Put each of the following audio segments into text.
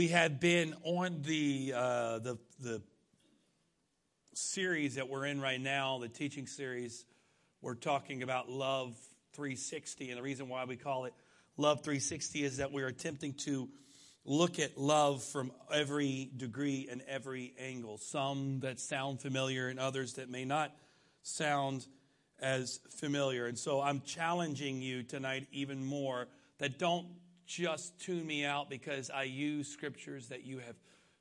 we have been on the, uh, the, the series that we're in right now, the teaching series, we're talking about Love 360. And the reason why we call it Love 360 is that we're attempting to look at love from every degree and every angle. Some that sound familiar and others that may not sound as familiar. And so I'm challenging you tonight even more that don't just tune me out because I use scriptures that you have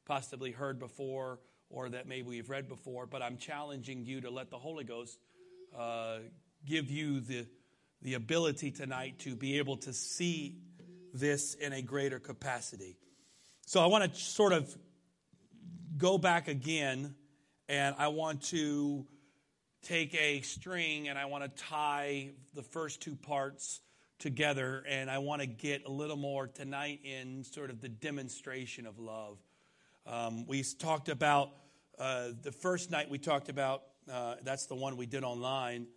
possibly heard before or that maybe we've read before, but I'm challenging you to let the Holy Ghost uh, give you the, the ability tonight to be able to see this in a greater capacity. So I want to sort of go back again and I want to take a string and I want to tie the first two parts together, and I want to get a little more tonight in sort of the demonstration of love. Um, we talked about uh, the first night we talked about, uh, that's the one we did online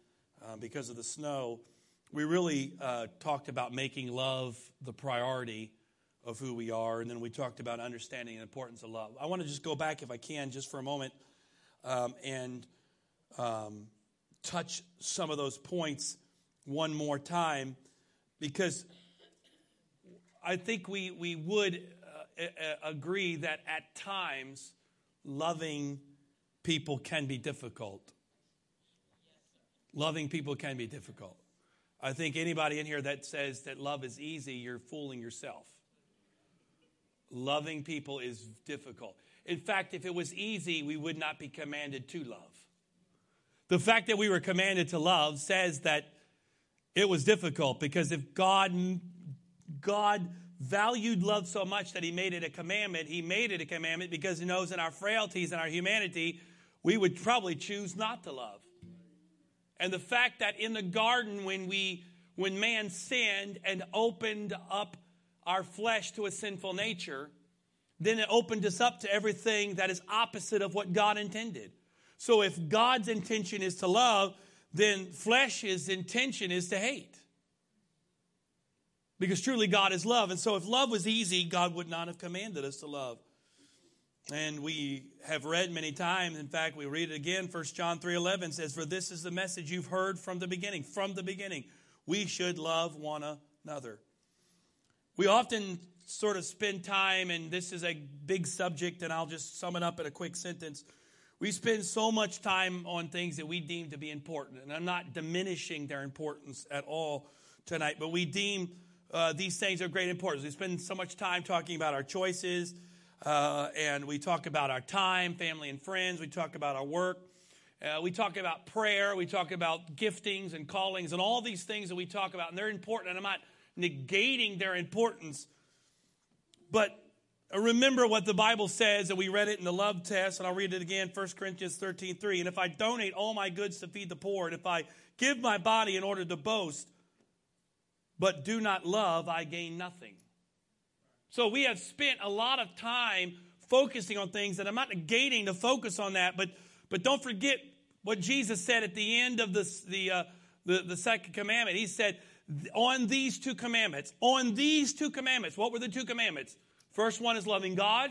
uh, because of the snow. We really uh, talked about making love the priority of who we are, and then we talked about understanding the importance of love. I want to just go back, if I can, just for a moment, um, and um, touch some of those points one more time because I think we, we would uh, agree that at times loving people can be difficult. Loving people can be difficult. I think anybody in here that says that love is easy, you're fooling yourself. Loving people is difficult. In fact, if it was easy, we would not be commanded to love. The fact that we were commanded to love says that it was difficult because if God, God valued love so much that he made it a commandment, he made it a commandment because he knows in our frailties and our humanity, we would probably choose not to love. And the fact that in the garden, when we when man sinned and opened up our flesh to a sinful nature, then it opened us up to everything that is opposite of what God intended. So if God's intention is to love, then flesh's intention is to hate. Because truly God is love. And so if love was easy, God would not have commanded us to love. And we have read many times, in fact, we read it again, 1 John 3:11 says, "For this is the message you've heard from the beginning, from the beginning. We should love one another." We often sort of spend time, and this is a big subject, and I'll just sum it up in a quick sentence. We spend so much time on things that we deem to be important, and I'm not diminishing their importance at all tonight, but we deem uh, these things of great importance. We spend so much time talking about our choices, uh, and we talk about our time, family, and friends. We talk about our work. Uh, we talk about prayer. We talk about giftings and callings and all these things that we talk about, and they're important. And I'm not negating their importance, but remember what the Bible says, and we read it in the love test, and I'll read it again, 1 Corinthians 13 3. And if I donate all my goods to feed the poor, and if I give my body in order to boast, but do not love, I gain nothing. So we have spent a lot of time focusing on things, and I'm not negating to focus on that, but, but don't forget what Jesus said at the end of this, the, uh, the, the second commandment. He said, on these two commandments, on these two commandments, what were the two commandments? First one is loving God.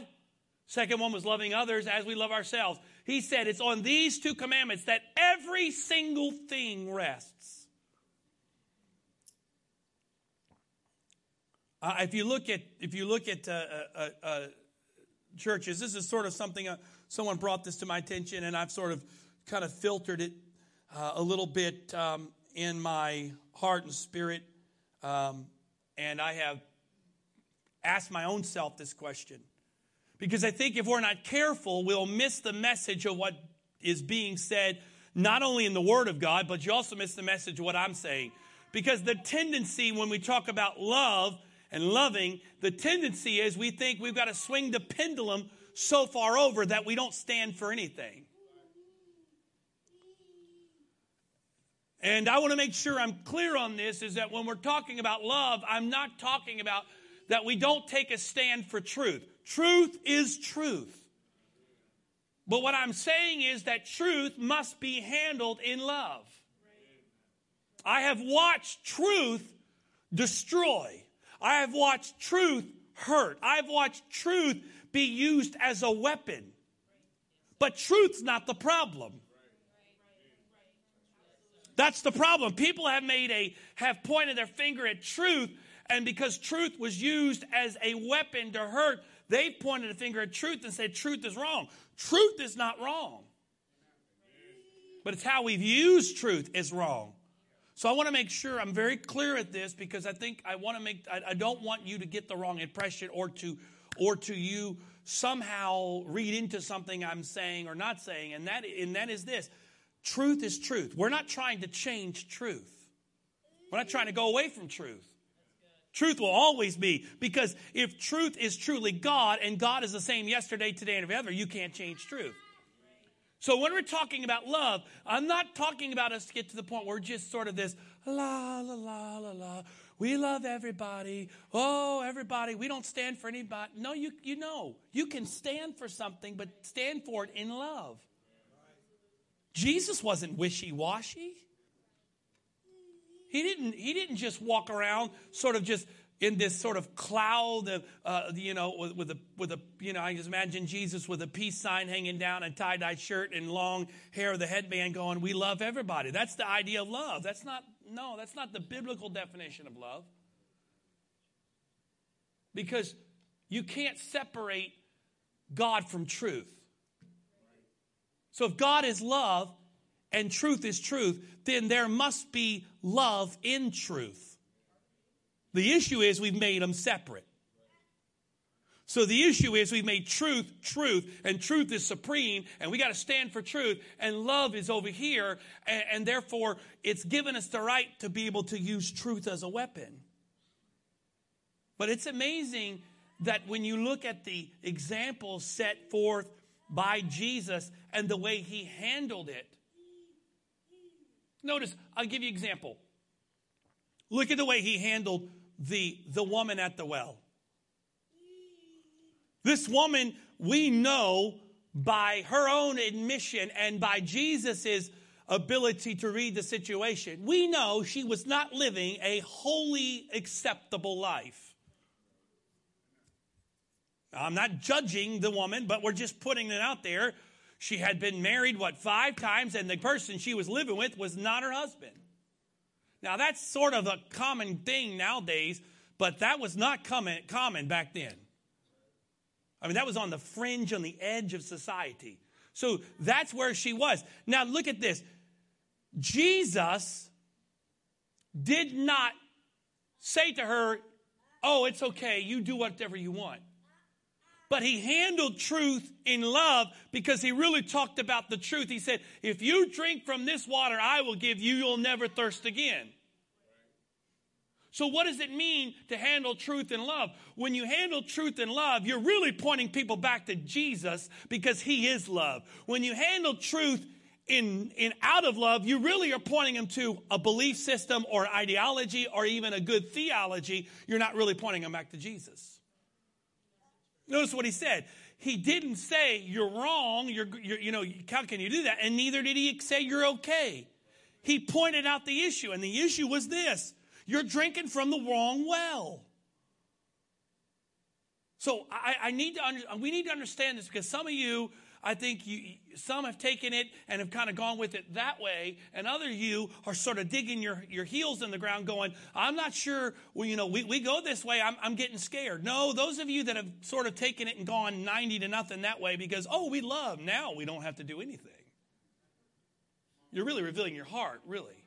Second one was loving others as we love ourselves. He said it's on these two commandments that every single thing rests. Uh, if you look at if you look at uh, uh, uh, uh churches, this is sort of something uh, someone brought this to my attention, and I've sort of kind of filtered it a little bit um, in my heart and spirit, um, and I have ask my own self this question. Because I think if we're not careful, we'll miss the message of what is being said, not only in the Word of God, but you also miss the message of what I'm saying. Because the tendency when we talk about love and loving, the tendency is we think we've got to swing the pendulum so far over that we don't stand for anything. And I want to make sure I'm clear on this is that when we're talking about love, I'm not talking about that we don't take a stand for truth. Truth is truth. But what I'm saying is that truth must be handled in love. I have watched truth destroy. I have watched truth hurt. I've watched truth be used as a weapon. But truth's not the problem. That's the problem. People have made a have pointed their finger at truth and because truth was used as a weapon to hurt, they've pointed a finger at truth and said truth is wrong. Truth is not wrong. But it's how we've used truth is wrong. So I want to make sure I'm very clear at this because I think I want to make I, I don't want you to get the wrong impression or to or to you somehow read into something I'm saying or not saying, and that and that is this. Truth is truth. We're not trying to change truth. We're not trying to go away from truth. Truth will always be because if truth is truly God and God is the same yesterday, today, and forever, you can't change truth. So when we're talking about love, I'm not talking about us to get to the point where we're just sort of this la la la la la. We love everybody. Oh, everybody. We don't stand for anybody. No, you you know you can stand for something, but stand for it in love. Jesus wasn't wishy washy. He didn't, he didn't just walk around sort of just in this sort of cloud of, uh, you know, with, with, a, with a, you know, I just imagine Jesus with a peace sign hanging down, a tie dye shirt, and long hair, of the headband going, We love everybody. That's the idea of love. That's not, no, that's not the biblical definition of love. Because you can't separate God from truth. So if God is love, and truth is truth, then there must be love in truth. The issue is we've made them separate. So the issue is we've made truth truth, and truth is supreme, and we got to stand for truth, and love is over here, and, and, therefore it's given us the right to be able to use truth as a weapon. But it's amazing that when you look at the examples set forth by Jesus and the way he handled it, Notice, I'll give you an example. Look at the way he handled the, the woman at the well. This woman, we know by her own admission and by Jesus' ability to read the situation, we know she was not living a wholly acceptable life. I'm not judging the woman, but we're just putting it out there she had been married, what, five times, and the person she was living with was not her husband. Now, that's sort of a common thing nowadays, but that was not common, common back then. I mean, that was on the fringe, on the edge of society. So that's where she was. Now, look at this. Jesus did not say to her, Oh, it's okay, you do whatever you want but he handled truth in love because he really talked about the truth. He said, If you drink from this water I will give you, you'll never thirst again. So, what does it mean to handle truth in love? When you handle truth in love, you're really pointing people back to Jesus because he is love. When you handle truth in, in out of love, you really are pointing them to a belief system or ideology or even a good theology. You're not really pointing them back to Jesus. Notice what he said. He didn't say, You're wrong. You're, you're, you know, how can you do that? And neither did he say, You're okay. He pointed out the issue, and the issue was this you're drinking from the wrong well. So I, I need to under, we need to understand this because some of you I think you, some have taken it and have kind of gone with it that way, and other you are sort of digging your, your heels in the ground, going, I'm not sure, well, you know, we, we go this way, I'm, I'm getting scared. No, those of you that have sort of taken it and gone 90 to nothing that way because, oh, we love, now we don't have to do anything. You're really revealing your heart, really.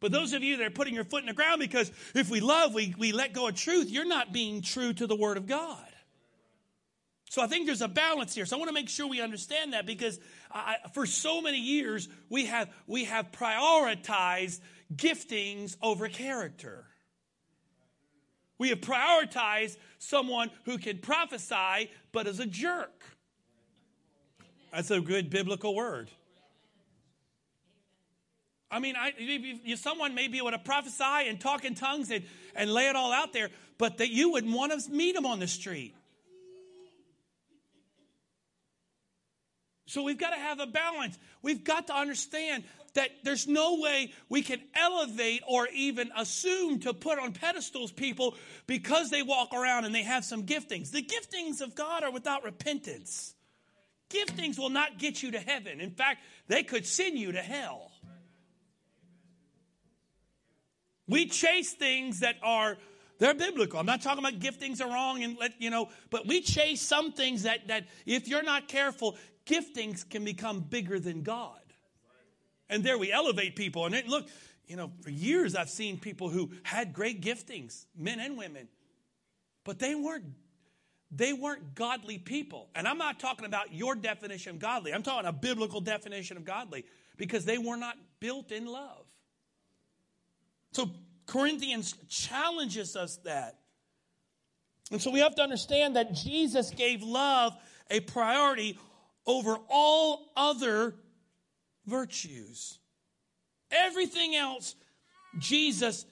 But those of you that are putting your foot in the ground because if we love, we, we let go of truth, you're not being true to the Word of God. So I think there's a balance here. So I want to make sure we understand that because I, for so many years we have we have prioritized giftings over character. We have prioritized someone who can prophesy but is a jerk. That's a good biblical word. I mean, I, you, someone may be able to prophesy and talk in tongues and, and lay it all out there, but that you wouldn't want to meet them on the street. So we've got to have a balance. We've got to understand that there's no way we can elevate or even assume to put on pedestals people because they walk around and they have some giftings. The giftings of God are without repentance. Giftings will not get you to heaven. In fact, they could send you to hell. We chase things that are they're biblical. I'm not talking about giftings are wrong and let you know, but we chase some things that that if you're not careful, giftings can become bigger than God. And there we elevate people. And look, you know, for years I've seen people who had great giftings, men and women, but they weren't they weren't godly people. And I'm not talking about your definition of godly. I'm talking a biblical definition of godly because they were not built in love. So Corinthians challenges us that. And so we have to understand that Jesus gave love a priority over all other virtues. Everything else Jesus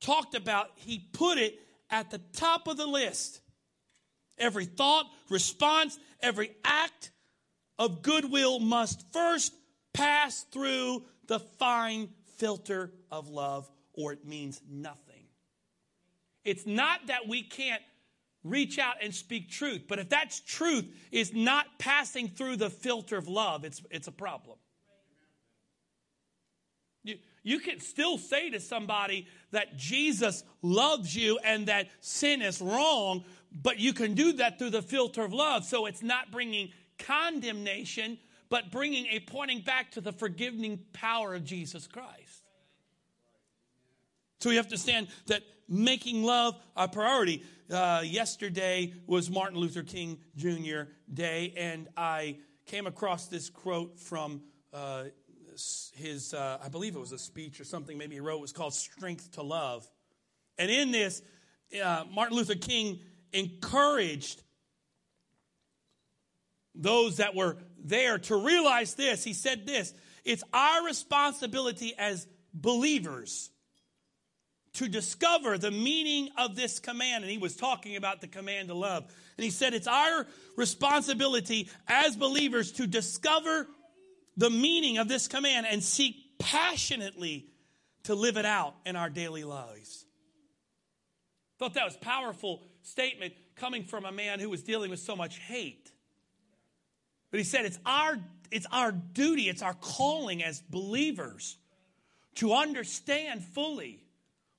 talked about, he put it at the top of the list. Every thought, response, every act of goodwill must first pass through the fine filter of love, or it means nothing. It's not that we can't reach out and speak truth, but if that's truth is not passing through the filter of love, it's, it's a problem. You, you can still say to somebody that Jesus loves you and that sin is wrong, but you can do that through the filter of love. So it's not bringing condemnation, but bringing a pointing back to the forgiving power of Jesus Christ. So we have to stand that making love a priority. Uh, yesterday was Martin Luther King Jr. Day, and I came across this quote from uh, his, uh, I believe it was a speech or something, maybe he wrote, it was called Strength to Love. And in this, uh, Martin Luther King encouraged those that were there to realize this. He said this it's our responsibility as believers to discover the meaning of this command. And he was talking about the command to love. And he said it's our responsibility as believers to discover the meaning of this command and seek passionately to live it out in our daily lives. Thought that was powerful statement coming from a man who was dealing with so much hate. But he said it's our it's our duty, it's our calling as believers to understand fully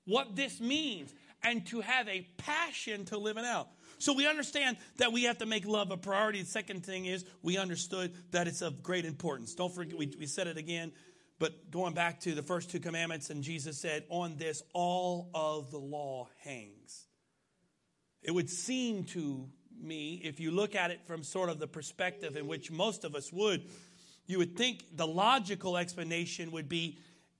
what this means and to have a passion to live it out. So we understand that we have to make love a priority. The second thing is we understood that it's of great importance. Don't forget, we, we said it again, but going back to the first two commandments, and Jesus said, On this all of the law hangs. It would seem to me, if you look at it from sort of the perspective in which most of us would, you would think the logical explanation would be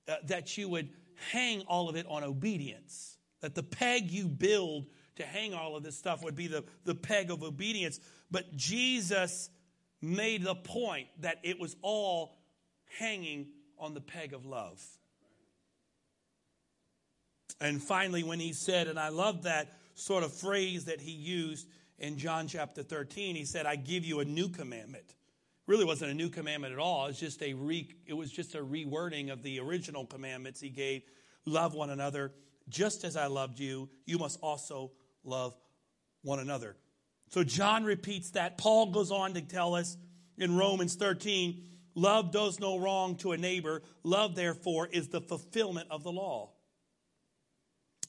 uh, that you would hang all of it on obedience. That the peg you build to hang all of this stuff would be the, the peg of obedience. But Jesus made the point that it was all hanging on the peg of love. And finally, when he said, and I love that sort of phrase that he used in John chapter 13, he said, I give you a new commandment. Really wasn't a new commandment at all. It was just a re, it was just a rewording of the original commandments he gave. Love one another just as I loved you, you must also love one another. So John repeats that. Paul goes on to tell us in Romans 13 love does no wrong to a neighbor. Love, therefore, is the fulfillment of the law.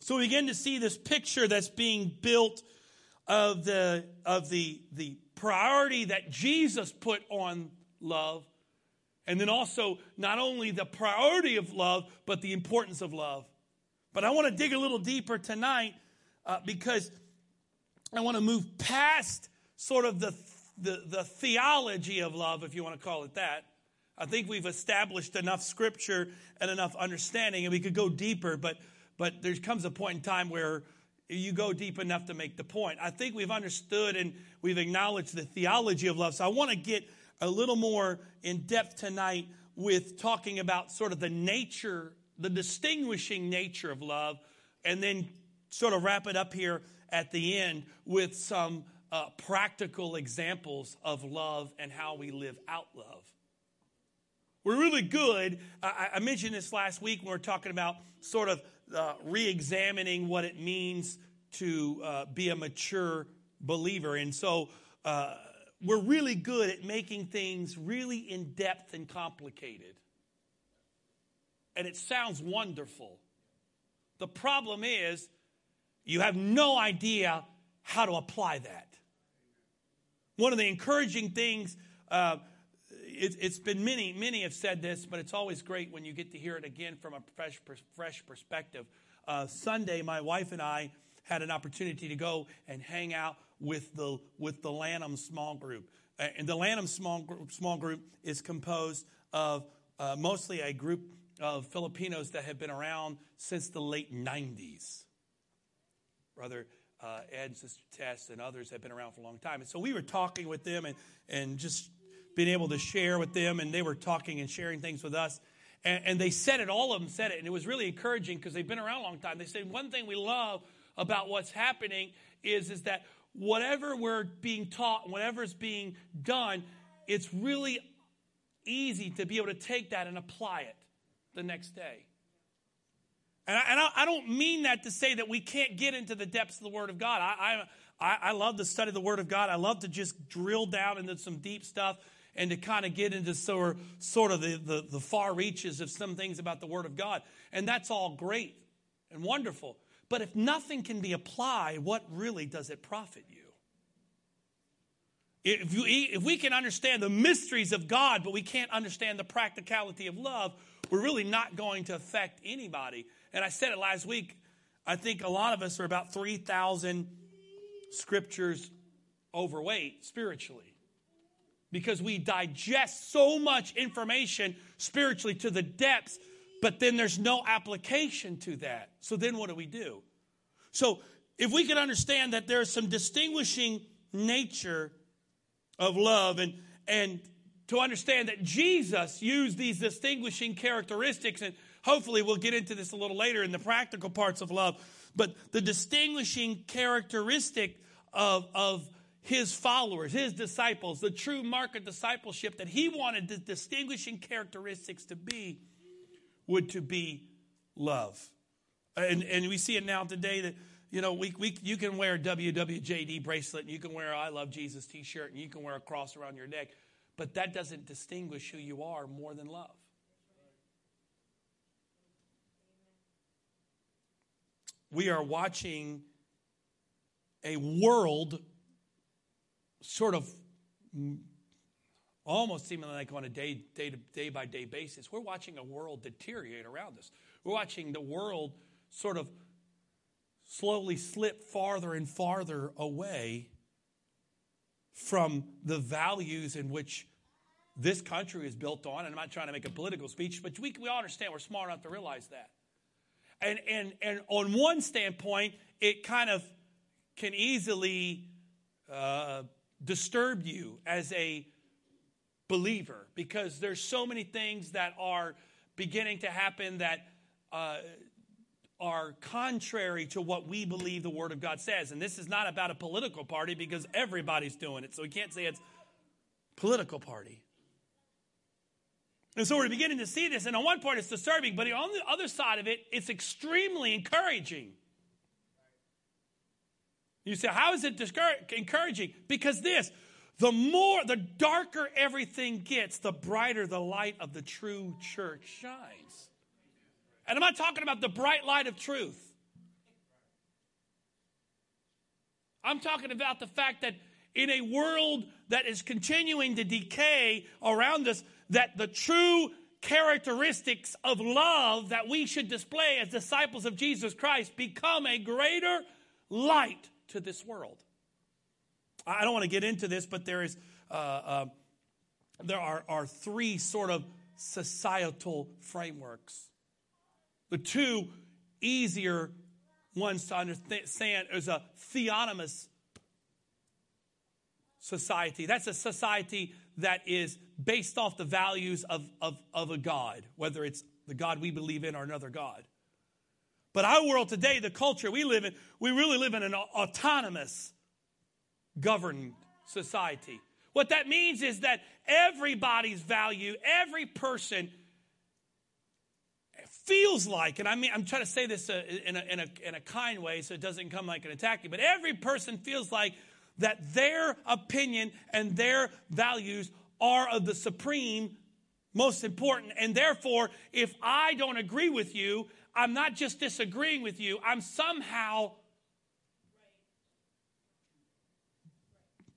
So we begin to see this picture that's being built of the, of the, the priority that Jesus put on love. And then also, not only the priority of love, but the importance of love. But I want to dig a little deeper tonight uh, because I want to move past sort of the, the, the theology of love, if you want to call it that. I think we've established enough scripture and enough understanding, and we could go deeper, but, but there comes a point in time where you go deep enough to make the point. I think we've understood and we've acknowledged the theology of love. So I want to get a little more in depth tonight with talking about sort of the nature, the distinguishing nature of love, and then sort of wrap it up here at the end with some uh, practical examples of love and how we live out love. we're really good. I, I mentioned this last week when we are talking about sort of uh, re examining what it means to uh, be a mature believer. And so uh, we're really good at making things really in depth and complicated. And it sounds wonderful. The problem is, you have no idea how to apply that. One of the encouraging things, uh, it, has been many, many have said this, but it's always great when you get to hear it again from a fresh, fresh perspective. Uh, Sunday, my wife and I had an opportunity to go and hang out with the with the Lanham small group. And the Lanham small group, small group is composed of uh, mostly a group of Filipinos that have been around since the late 90s. Brother uh, Ed, Sister Tess, and others have been around for a long time. And so we were talking with them and, and just being able to share with them, and they were talking and sharing things with us. And, and they said it, all of them said it, and it was really encouraging because they've been around a long time. They said, One thing we love about what's happening is, is that whatever we're being taught, whatever is being done, it's really easy to be able to take that and apply it the next day. And I, and I, don't mean that to say that we can't get into the depths of the Word of God. I, I, I love to study the Word of God. I love to just drill down into some deep stuff and to kind of get into sort sort of the, the, the far reaches of some things about the Word of God. And that's all great and wonderful. But if nothing can be applied, what really does it profit you? If, you, if we can understand the mysteries of God, but we can't understand the practicality of love, we're really not going to affect anybody. And I said it last week. I think a lot of us are about 3,000 scriptures overweight spiritually because we digest so much information spiritually to the depths, but then there's no application to that. So then what do we do? So if we can understand that there's some distinguishing nature of love and and to understand that Jesus used these distinguishing characteristics and hopefully we'll get into this a little later in the practical parts of love but the distinguishing characteristic of of his followers, his disciples, the true mark of discipleship that he wanted the distinguishing characteristics to be would to be love. And, and we see it now today that you know, we, we, you can wear a WWJD bracelet, and you can wear a I Love Jesus t shirt, and you can wear a cross around your neck, but that doesn't distinguish who you are more than love. We are watching a world sort of almost seeming like on a day, day, to, day by day basis. We're watching a world deteriorate around us. We're watching the world sort of slowly slip farther and farther away from the values in which this country is built on. And I'm not trying to make a political speech, but we, we all understand we're smart enough to realize that. And, and, and on one standpoint, it kind of can easily uh, disturb you as a believer because there's so many things that are beginning to happen that uh, are contrary to what we believe the Word of God says. And this is not about a political party because everybody's doing it. So we can't say it's political party. And so we're beginning to see this. And on one part, it's disturbing, but on the other side of it, it's extremely encouraging. You say, how is it encouraging? Because this, the more, the darker everything gets, the brighter the light of the true church shines. And I'm not talking about the bright light of truth. I'm talking about the fact that in a world that is continuing to decay around us, that the true characteristics of love that we should display as disciples of Jesus Christ become a greater light to this world. I don't want to get into this, but there is uh, uh, there are, are three sort of societal frameworks the two easier ones to understand is a theonomous society. That's a society that is based off the values of, of, of a God, whether it's the God we believe in or another God. But our world today, the culture we live in, we really live in an autonomous governed society. What that means is that everybody's value, every person feels like, and I mean, I'm trying to say this uh, in a, in a, in a kind way so it doesn't come like an attack but every person feels like that their opinion and their values are of the supreme most important. And therefore, if I don't agree with you, I'm not just disagreeing with you, I'm somehow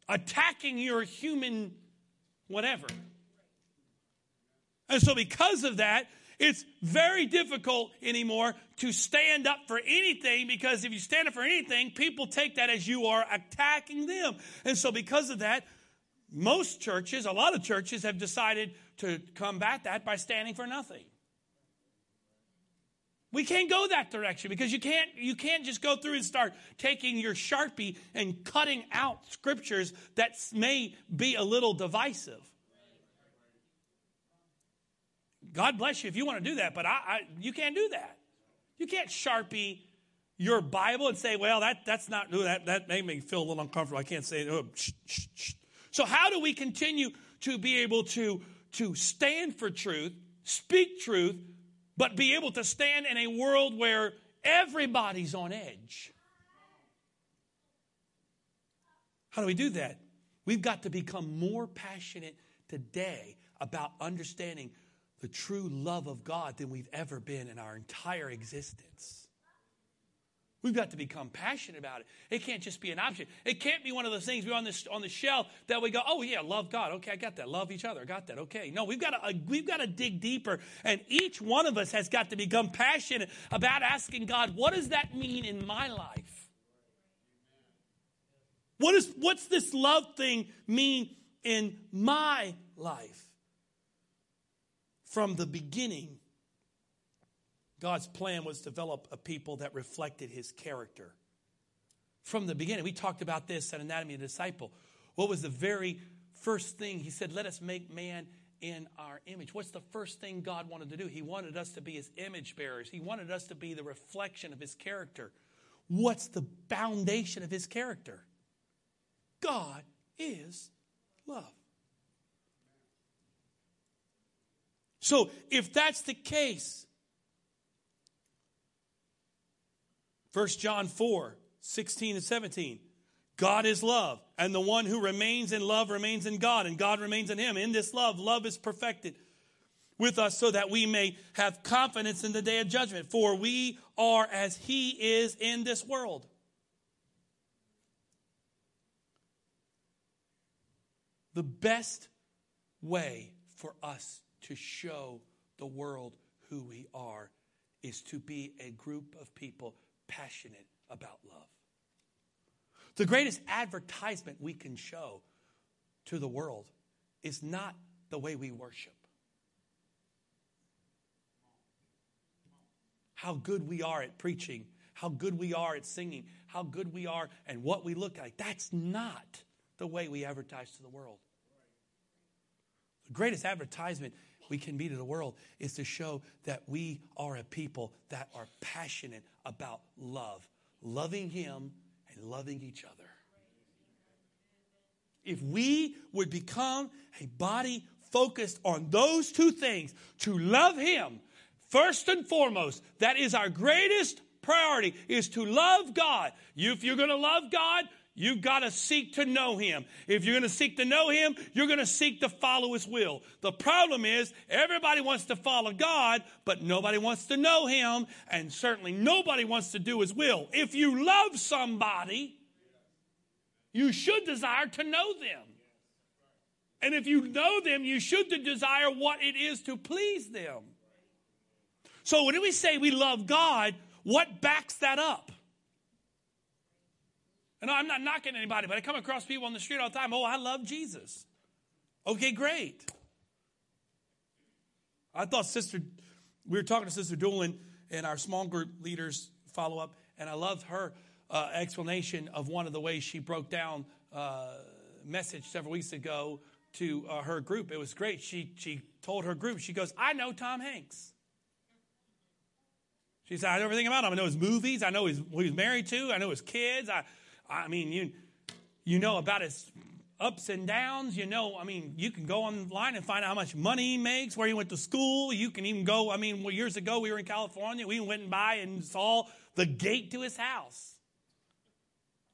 attacking your human whatever. And so, because of that, it's very difficult anymore to stand up for anything because if you stand up for anything, people take that as you are attacking them. And so, because of that, most churches, a lot of churches, have decided to combat that by standing for nothing. We can't go that direction because you can't you can't just go through and start taking your Sharpie and cutting out scriptures that may be a little divisive. God bless you if you want to do that, but I, I, you can't do that. You can't sharpie your Bible and say, "Well, that that's not that that made me feel a little uncomfortable. I can't say it." Oh. So, how do we continue to be able to to stand for truth, speak truth, but be able to stand in a world where everybody's on edge? How do we do that? We've got to become more passionate today about understanding the true love of God than we've ever been in our entire existence. We've got to become passionate about it. It can't just be an option. It can't be one of those things we're on this on the shelf that we go, oh yeah, love God. Okay, I got that. Love each other. I got that. Okay. No, we've got to uh, we've got to dig deeper, and each one of us has got to become passionate about asking God, what does that mean in my life? What is what's this love thing mean in my life? From the beginning, God's plan was to develop a people that reflected his character. From the beginning, we talked about this at Anatomy of a Disciple. What was the very first thing? He said, Let us make man in our image. What's the first thing God wanted to do? He wanted us to be his image bearers, he wanted us to be the reflection of his character. What's the foundation of his character? God is love. So, if that's the case, 1 John 4 16 and 17. God is love, and the one who remains in love remains in God, and God remains in him. In this love, love is perfected with us so that we may have confidence in the day of judgment, for we are as he is in this world. The best way for us to show the world who we are is to be a group of people passionate about love. The greatest advertisement we can show to the world is not the way we worship. How good we are at preaching, how good we are at singing, how good we are and what we look like. That's not the way we advertise to the world. The greatest advertisement we can be to the world is to show that we are a people that are passionate about love, loving Him and loving each other. If we would become a body focused on those two things, to love Him first and foremost, that is our greatest priority, is to love God. If you're going to love God, You've got to seek to know him. If you're going to seek to know him, you're going to seek to follow his will. The problem is, everybody wants to follow God, but nobody wants to know him, and certainly nobody wants to do his will. If you love somebody, you should desire to know them. And if you know them, you should desire what it is to please them. So when we say we love God, what backs that up? And I'm not knocking anybody, but I come across people on the street all the time. Oh, I love Jesus. Okay, great. I thought Sister, we were talking to Sister Doolin and our small group leaders follow up, and I loved her uh, explanation of one of the ways she broke down uh, message several weeks ago to uh, her group. It was great. She she told her group, she goes, "I know Tom Hanks." She said, "I know everything about him. I know his movies. I know his, who he's married to. I know his kids. I I mean, you, you know about his ups and downs. You know, I mean, you can go online and find out how much money he makes, where he went to school. You can even go, I mean, years ago we were in California. We went by and saw the gate to his house.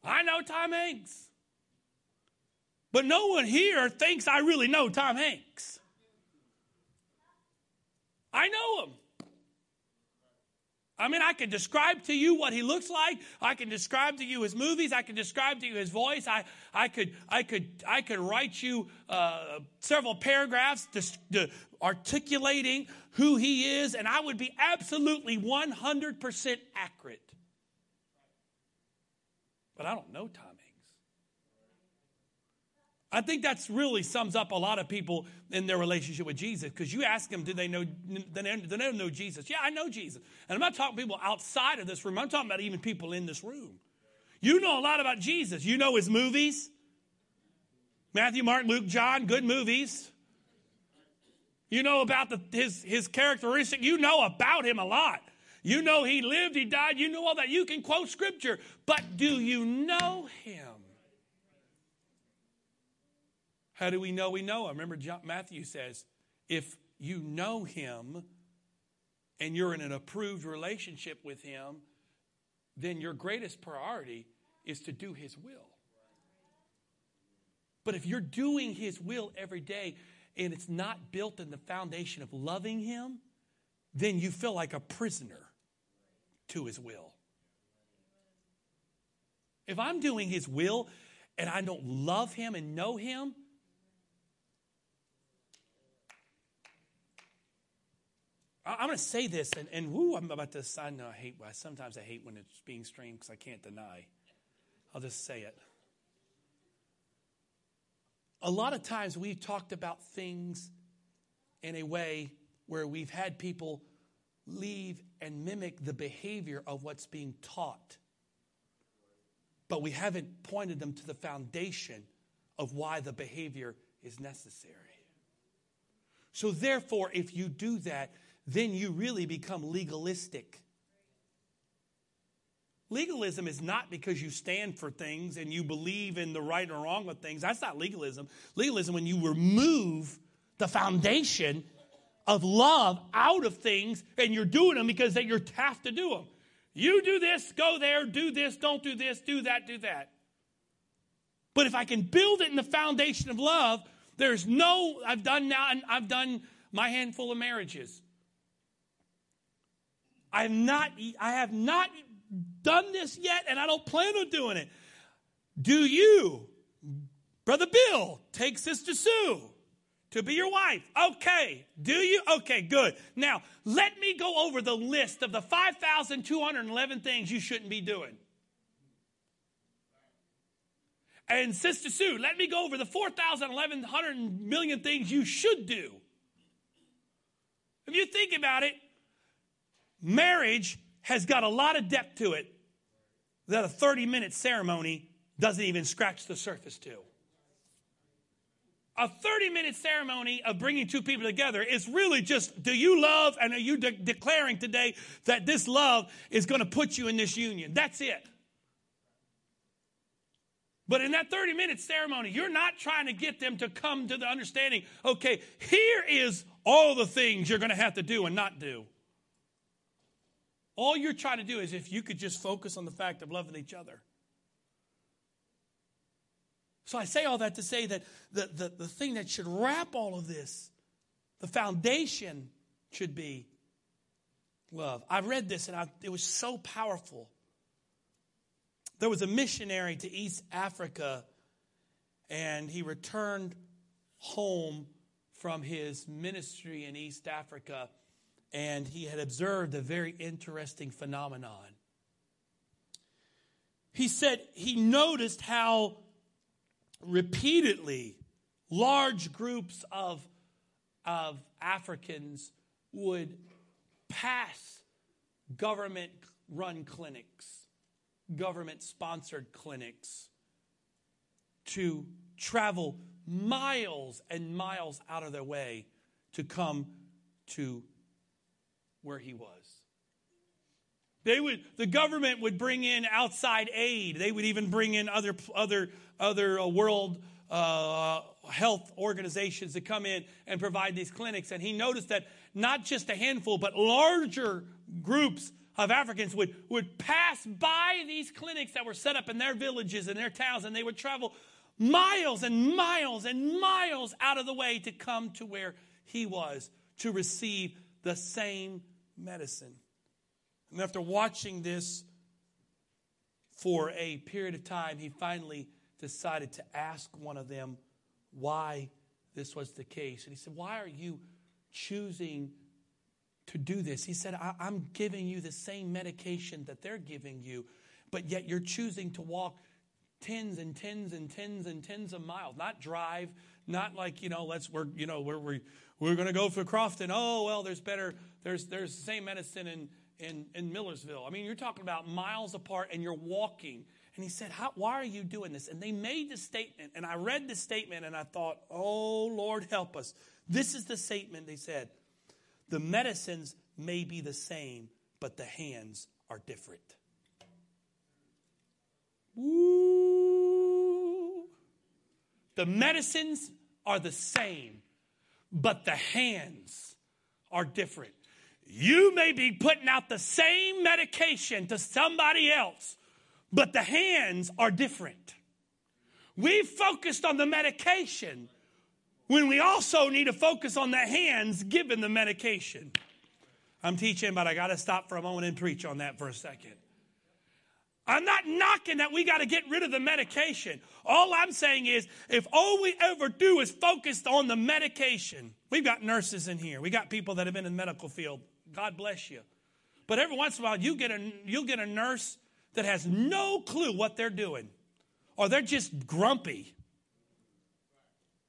I know Tom Hanks. But no one here thinks I really know Tom Hanks. I know him. I mean, I can describe to you what he looks like. I can describe to you his movies. I can describe to you his voice. I, I could, I could, I could write you uh, several paragraphs articulating who he is, and I would be absolutely 100% accurate. But I don't know Tom. I think that's really sums up a lot of people in their relationship with Jesus because you ask them, do they know, do they know Jesus? Yeah, I know Jesus. And I'm not talking people outside of this room. I'm talking about even people in this room. You know a lot about Jesus. You know his movies. Matthew, Mark, Luke, John, good movies. You know about the, his, his characteristic. You know about him a lot. You know he lived, he died. You know all that. You can quote scripture. But do you know him? How do we know we know him? Remember, John, Matthew says, if you know him and you're in an approved relationship with him, then your greatest priority is to do his will. But if you're doing his will every day and it's not built in the foundation of loving him, then you feel like a prisoner to his will. If I'm doing his will and I don't love him and know him, I'm going to say this, and, and woo, I'm about to. I know I hate. Sometimes I hate when it's being streamed because I can't deny. I'll just say it. A lot of times we've talked about things in a way where we've had people leave and mimic the behavior of what's being taught, but we haven't pointed them to the foundation of why the behavior is necessary. So, therefore, if you do that, then you really become legalistic. Legalism is not because you stand for things and you believe in the right or wrong of things. That's not legalism. Legalism when you remove the foundation of love out of things and you're doing them because that you have to do them. You do this, go there, do this, don't do this, do that, do that. But if I can build it in the foundation of love, there's no, I've done now, I've done my handful of marriages. I have not, I have not done this yet, and I don't plan on doing it. Do you, Brother Bill, take Sister Sue to be your wife? Okay. Do you? Okay, good. Now, let me go over the list of the 5,211 things you shouldn't be doing. And Sister Sue, let me go over the 4,100 million things you should do. If you think about it, marriage has got a lot of depth to it that a 30 minute ceremony doesn't even scratch the surface to. A 30 minute ceremony of bringing two people together is really just do you love and are you de- declaring today that this love is going to put you in this union? That's it. But in that 30 minute ceremony, you're not trying to get them to come to the understanding okay, here is all the things you're going to have to do and not do. All you're trying to do is if you could just focus on the fact of loving each other. So I say all that to say that the, the, the thing that should wrap all of this, the foundation should be love. I read this and I, it was so powerful. There was a missionary to East Africa and he returned home from his ministry in East Africa and he had observed a very interesting phenomenon. He said he noticed how repeatedly large groups of, of Africans would pass government run clinics, government sponsored clinics, to travel miles and miles out of their way to come to where he was. They would, the government would bring in outside aid. They would even bring in other, other, other uh, world uh, health organizations to come in and provide these clinics. And he noticed that not just a handful, but larger groups of Africans would, would pass by these clinics that were set up in their villages and their towns, and they would travel miles and miles and miles out of the way to come to where he was to receive the same medicine. And after watching this for a period of time, he finally decided to ask one of them why this was the case. And he said, Why are you choosing to do this? He said, I- am giving you the same medication that they're giving you, but yet you're choosing to walk tens and tens and tens and tens of miles, not drive, not like, you know, let's, we're, you know, we're, we're, we're going to go for Crofton. Oh, well, there's better, there's, there's the same medicine in, in, in Millersville. I mean, you're talking about miles apart and you're walking. And he said, Why are you doing this? And they made the statement. And I read the statement and I thought, Oh, Lord, help us. This is the statement they said The medicines may be the same, but the hands are different. Woo. The medicines are the same, but the hands are different. You may be putting out the same medication to somebody else, but the hands are different. We focused on the medication when we also need to focus on the hands given the medication. I'm teaching, but I got to stop for a moment and preach on that for a second. I'm not knocking that we got to get rid of the medication. All I'm saying is, if all we ever do is focus on the medication, we've got nurses in here, we got people that have been in the medical field. God bless you. But every once in a while, you get a, you'll get a nurse that has no clue what they're doing, or they're just grumpy.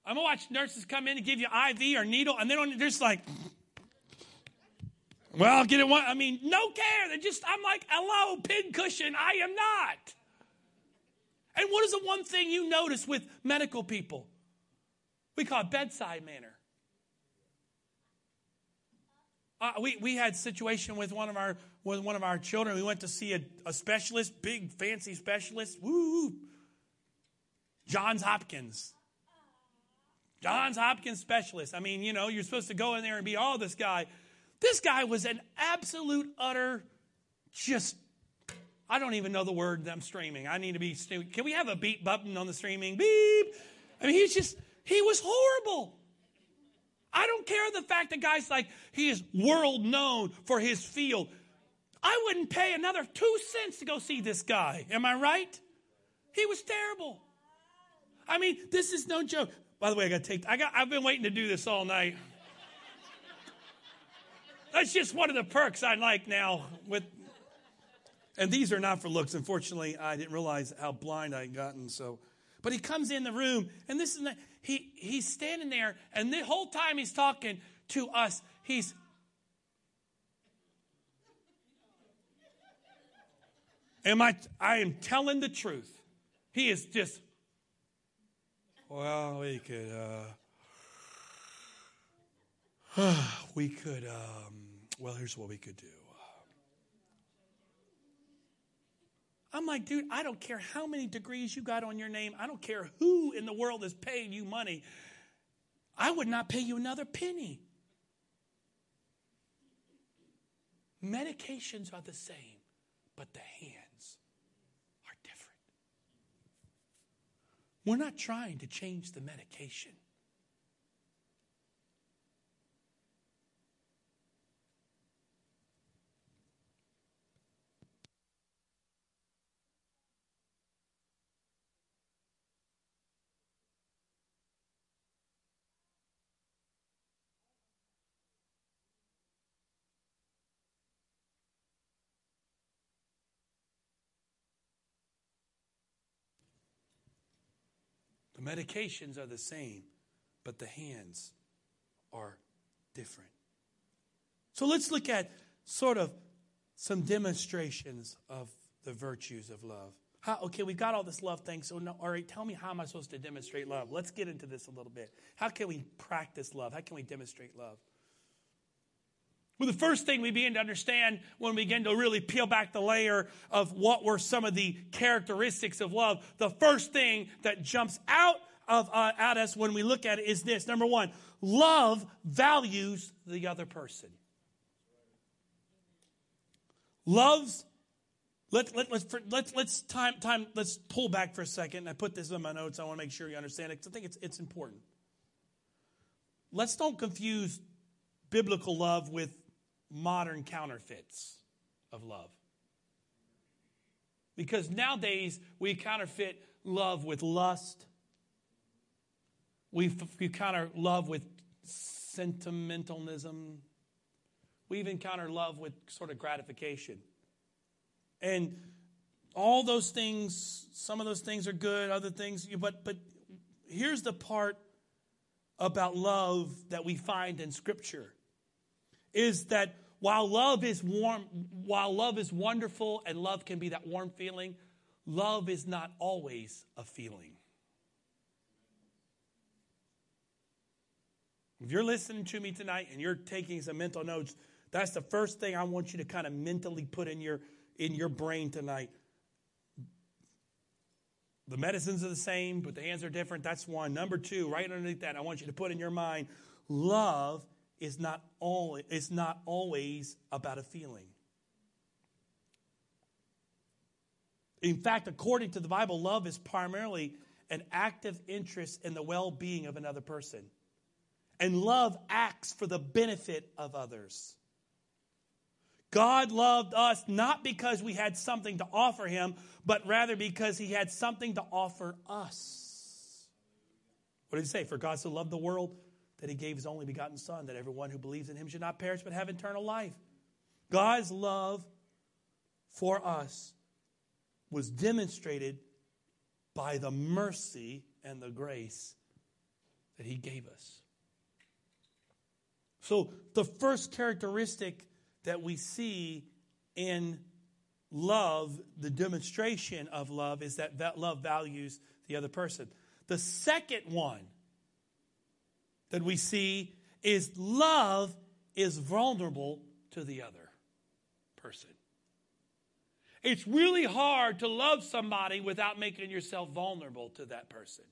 I'm gonna watch nurses come in and give you IV or needle, and they don't. They're just like, well, I'll get it one. I mean, no care. They're just. I'm like, hello, pin cushion. I am not. And what is the one thing you notice with medical people? We call it bedside manner. Uh, we, we had situation with one of our with one of our children. We went to see a, a specialist, big fancy specialist. Woo! Johns Hopkins. Johns Hopkins specialist. I mean, you know, you're supposed to go in there and be all oh, this guy. This guy was an absolute utter just I don't even know the word that I'm streaming. I need to be can we have a beep button on the streaming? Beep. I mean, he's just he was horrible. I don't care the fact that guy's like, he is world known for his field. I wouldn't pay another two cents to go see this guy. Am I right? He was terrible. I mean, this is no joke. By the way, I got to take. I got. I've been waiting to do this all night. That's just one of the perks I like now. With, and these are not for looks. Unfortunately, I didn't realize how blind I had gotten. So, but he comes in the room, and this is not, he, he's standing there, and the whole time he's talking to us, he's Am I I am telling the truth. He is just well, we could uh we could um well, here's what we could do. I'm like, dude, I don't care how many degrees you got on your name. I don't care who in the world is paying you money. I would not pay you another penny. Medications are the same, but the hands are different. We're not trying to change the medication. Medications are the same, but the hands are different. So let's look at sort of some demonstrations of the virtues of love. How, okay, we got all this love thing. So, no, all right, tell me how am I supposed to demonstrate love? Let's get into this a little bit. How can we practice love? How can we demonstrate love? Well, the first thing we begin to understand when we begin to really peel back the layer of what were some of the characteristics of love, the first thing that jumps out of, uh, at us when we look at it is this number one, love values the other person. Loves let, let, let's, let's, let's, time, time, let's pull back for a second. I put this in my notes. I want to make sure you understand it because I think it's, it's important. Let's don't confuse biblical love with modern counterfeits of love. Because nowadays we counterfeit love with lust. We, we counter love with sentimentalism. We even counter love with sort of gratification. And all those things, some of those things are good, other things, but but here's the part about love that we find in scripture is that while love is warm, while love is wonderful and love can be that warm feeling, love is not always a feeling. If you're listening to me tonight and you're taking some mental notes, that's the first thing I want you to kind of mentally put in your in your brain tonight. The medicines are the same, but the hands are different. That's one. Number two, right underneath that, I want you to put in your mind love is not, all, it's not always about a feeling. In fact, according to the Bible, love is primarily an active interest in the well being of another person. And love acts for the benefit of others. God loved us not because we had something to offer him, but rather because he had something to offer us. What did he say? For God so loved the world that he gave his only begotten Son, that everyone who believes in him should not perish but have eternal life. God's love for us was demonstrated by the mercy and the grace that he gave us. So, the first characteristic that we see in love, the demonstration of love, is that, that love values the other person. The second one that we see is love is vulnerable to the other person. It's really hard to love somebody without making yourself vulnerable to that person.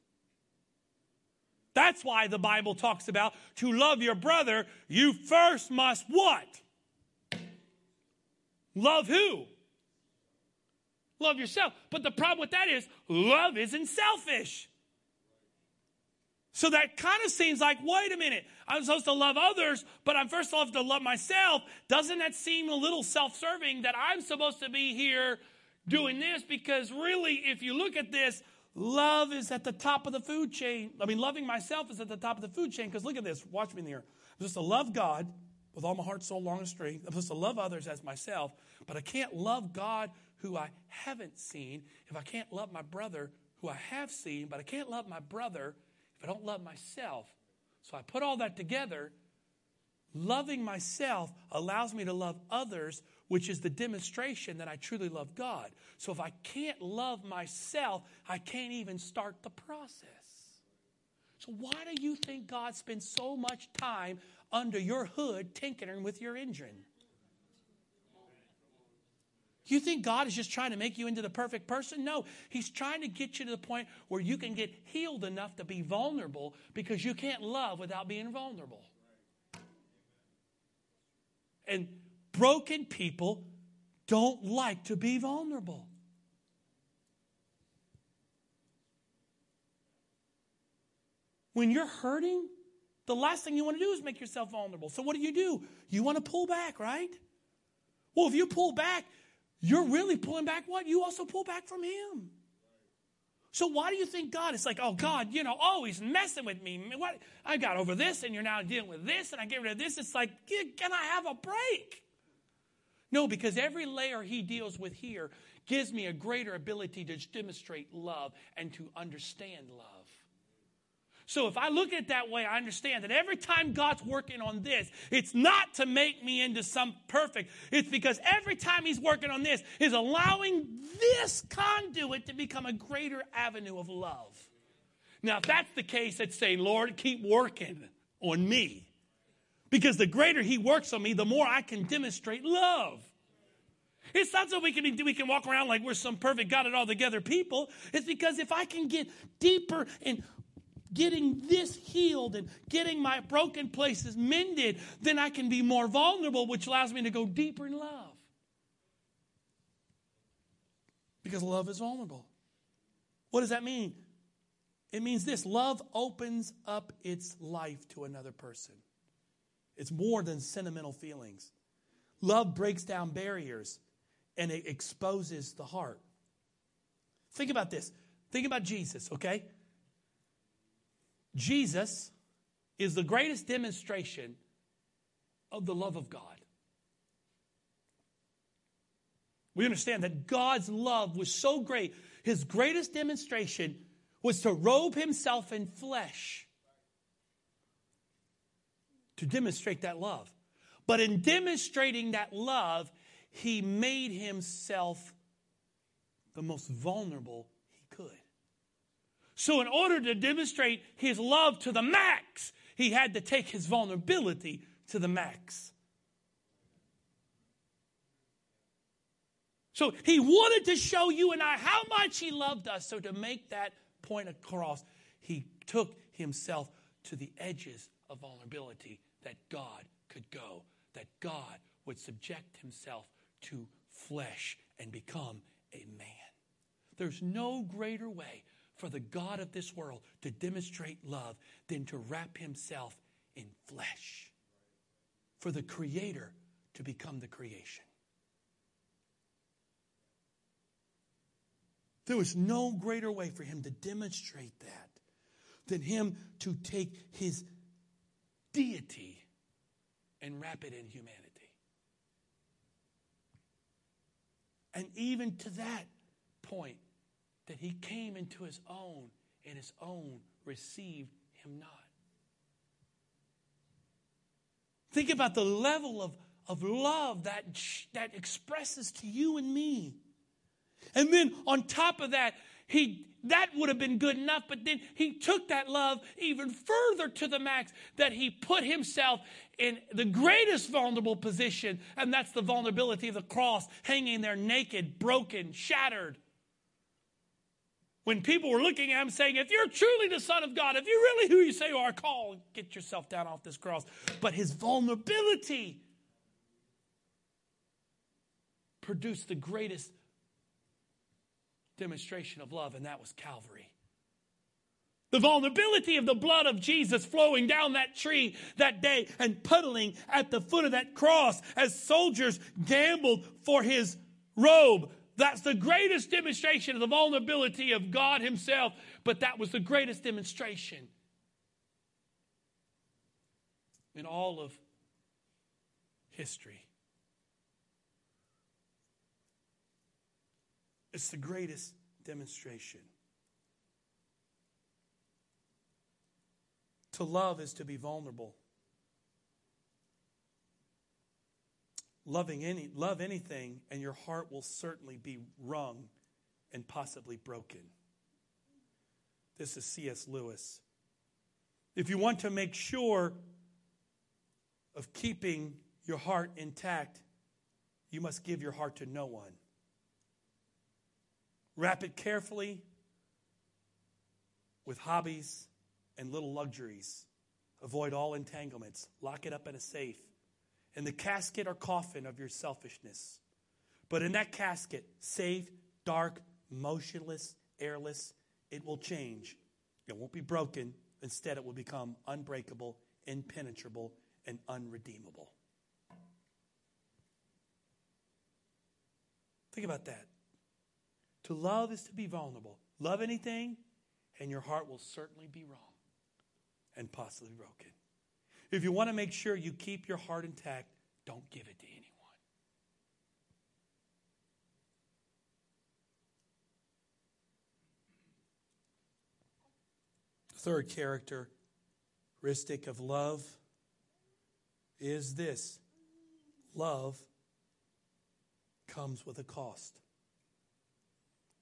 That's why the Bible talks about to love your brother, you first must what? Love who? Love yourself. But the problem with that is love isn't selfish. So that kind of seems like, wait a minute, I'm supposed to love others, but I'm first off to love myself. Doesn't that seem a little self serving that I'm supposed to be here doing this? Because really, if you look at this, love is at the top of the food chain. I mean, loving myself is at the top of the food chain because look at this. Watch me in here. I'm supposed to love God with all my heart, soul, long, and strength. I'm supposed to love others as myself, but I can't love God who I haven't seen if I can't love my brother who I have seen, but I can't love my brother I don't love myself. So I put all that together. Loving myself allows me to love others, which is the demonstration that I truly love God. So if I can't love myself, I can't even start the process. So why do you think God spends so much time under your hood tinkering with your engine? You think God is just trying to make you into the perfect person? No, He's trying to get you to the point where you can get healed enough to be vulnerable because you can't love without being vulnerable. And broken people don't like to be vulnerable. When you're hurting, the last thing you want to do is make yourself vulnerable. So, what do you do? You want to pull back, right? Well, if you pull back, you're really pulling back what? You also pull back from Him. So why do you think God is like, oh God, you know, always messing with me? What I got over this, and you're now dealing with this, and I get rid of this. It's like, can I have a break? No, because every layer He deals with here gives me a greater ability to demonstrate love and to understand love. So if I look at it that way, I understand that every time God's working on this, it's not to make me into some perfect. It's because every time He's working on this, is allowing this conduit to become a greater avenue of love. Now, if that's the case, it's saying, Lord, keep working on me. Because the greater He works on me, the more I can demonstrate love. It's not so we can, we can walk around like we're some perfect, got it all together people. It's because if I can get deeper and getting this healed and getting my broken places mended, then I can be more vulnerable, which allows me to go deeper in love. Because love is vulnerable. What does that mean? It means this love opens up its life to another person. It's more than sentimental feelings. Love breaks down barriers and it exposes the heart. Think about this. Think about Jesus, okay? Jesus is the greatest demonstration of the love of God. We understand that God's love was so great, his greatest demonstration was to robe himself in flesh to demonstrate that love. But in demonstrating that love, he made himself the most vulnerable. So, in order to demonstrate his love to the max, he had to take his vulnerability to the max. So, he wanted to show you and I how much he loved us. So, to make that point across, he took himself to the edges of vulnerability that God could go, that God would subject himself to flesh and become a man. There's no greater way for the God of this world to demonstrate love than to wrap himself in flesh, for the Creator to become the creation. There was no greater way for him to demonstrate that than him to take his deity and wrap it in humanity. And even to that point, that he came into his own, and his own received him not. Think about the level of, of love that, that expresses to you and me. And then on top of that, he that would have been good enough, but then he took that love even further to the max that he put himself in the greatest vulnerable position, and that's the vulnerability of the cross, hanging there naked, broken, shattered. When people were looking at him saying, If you're truly the Son of God, if you're really who you say you are, call, get yourself down off this cross. But his vulnerability produced the greatest demonstration of love, and that was Calvary. The vulnerability of the blood of Jesus flowing down that tree that day and puddling at the foot of that cross as soldiers gambled for his robe. That's the greatest demonstration of the vulnerability of God Himself, but that was the greatest demonstration in all of history. It's the greatest demonstration. To love is to be vulnerable. Loving any, love anything, and your heart will certainly be wrung and possibly broken. This is C.S. Lewis. If you want to make sure of keeping your heart intact, you must give your heart to no one. Wrap it carefully with hobbies and little luxuries. Avoid all entanglements. Lock it up in a safe. In the casket or coffin of your selfishness. But in that casket, safe, dark, motionless, airless, it will change. It won't be broken. Instead, it will become unbreakable, impenetrable, and unredeemable. Think about that. To love is to be vulnerable. Love anything, and your heart will certainly be wrong and possibly broken. If you want to make sure you keep your heart intact, don't give it to anyone. The third characteristic of love is this love comes with a cost.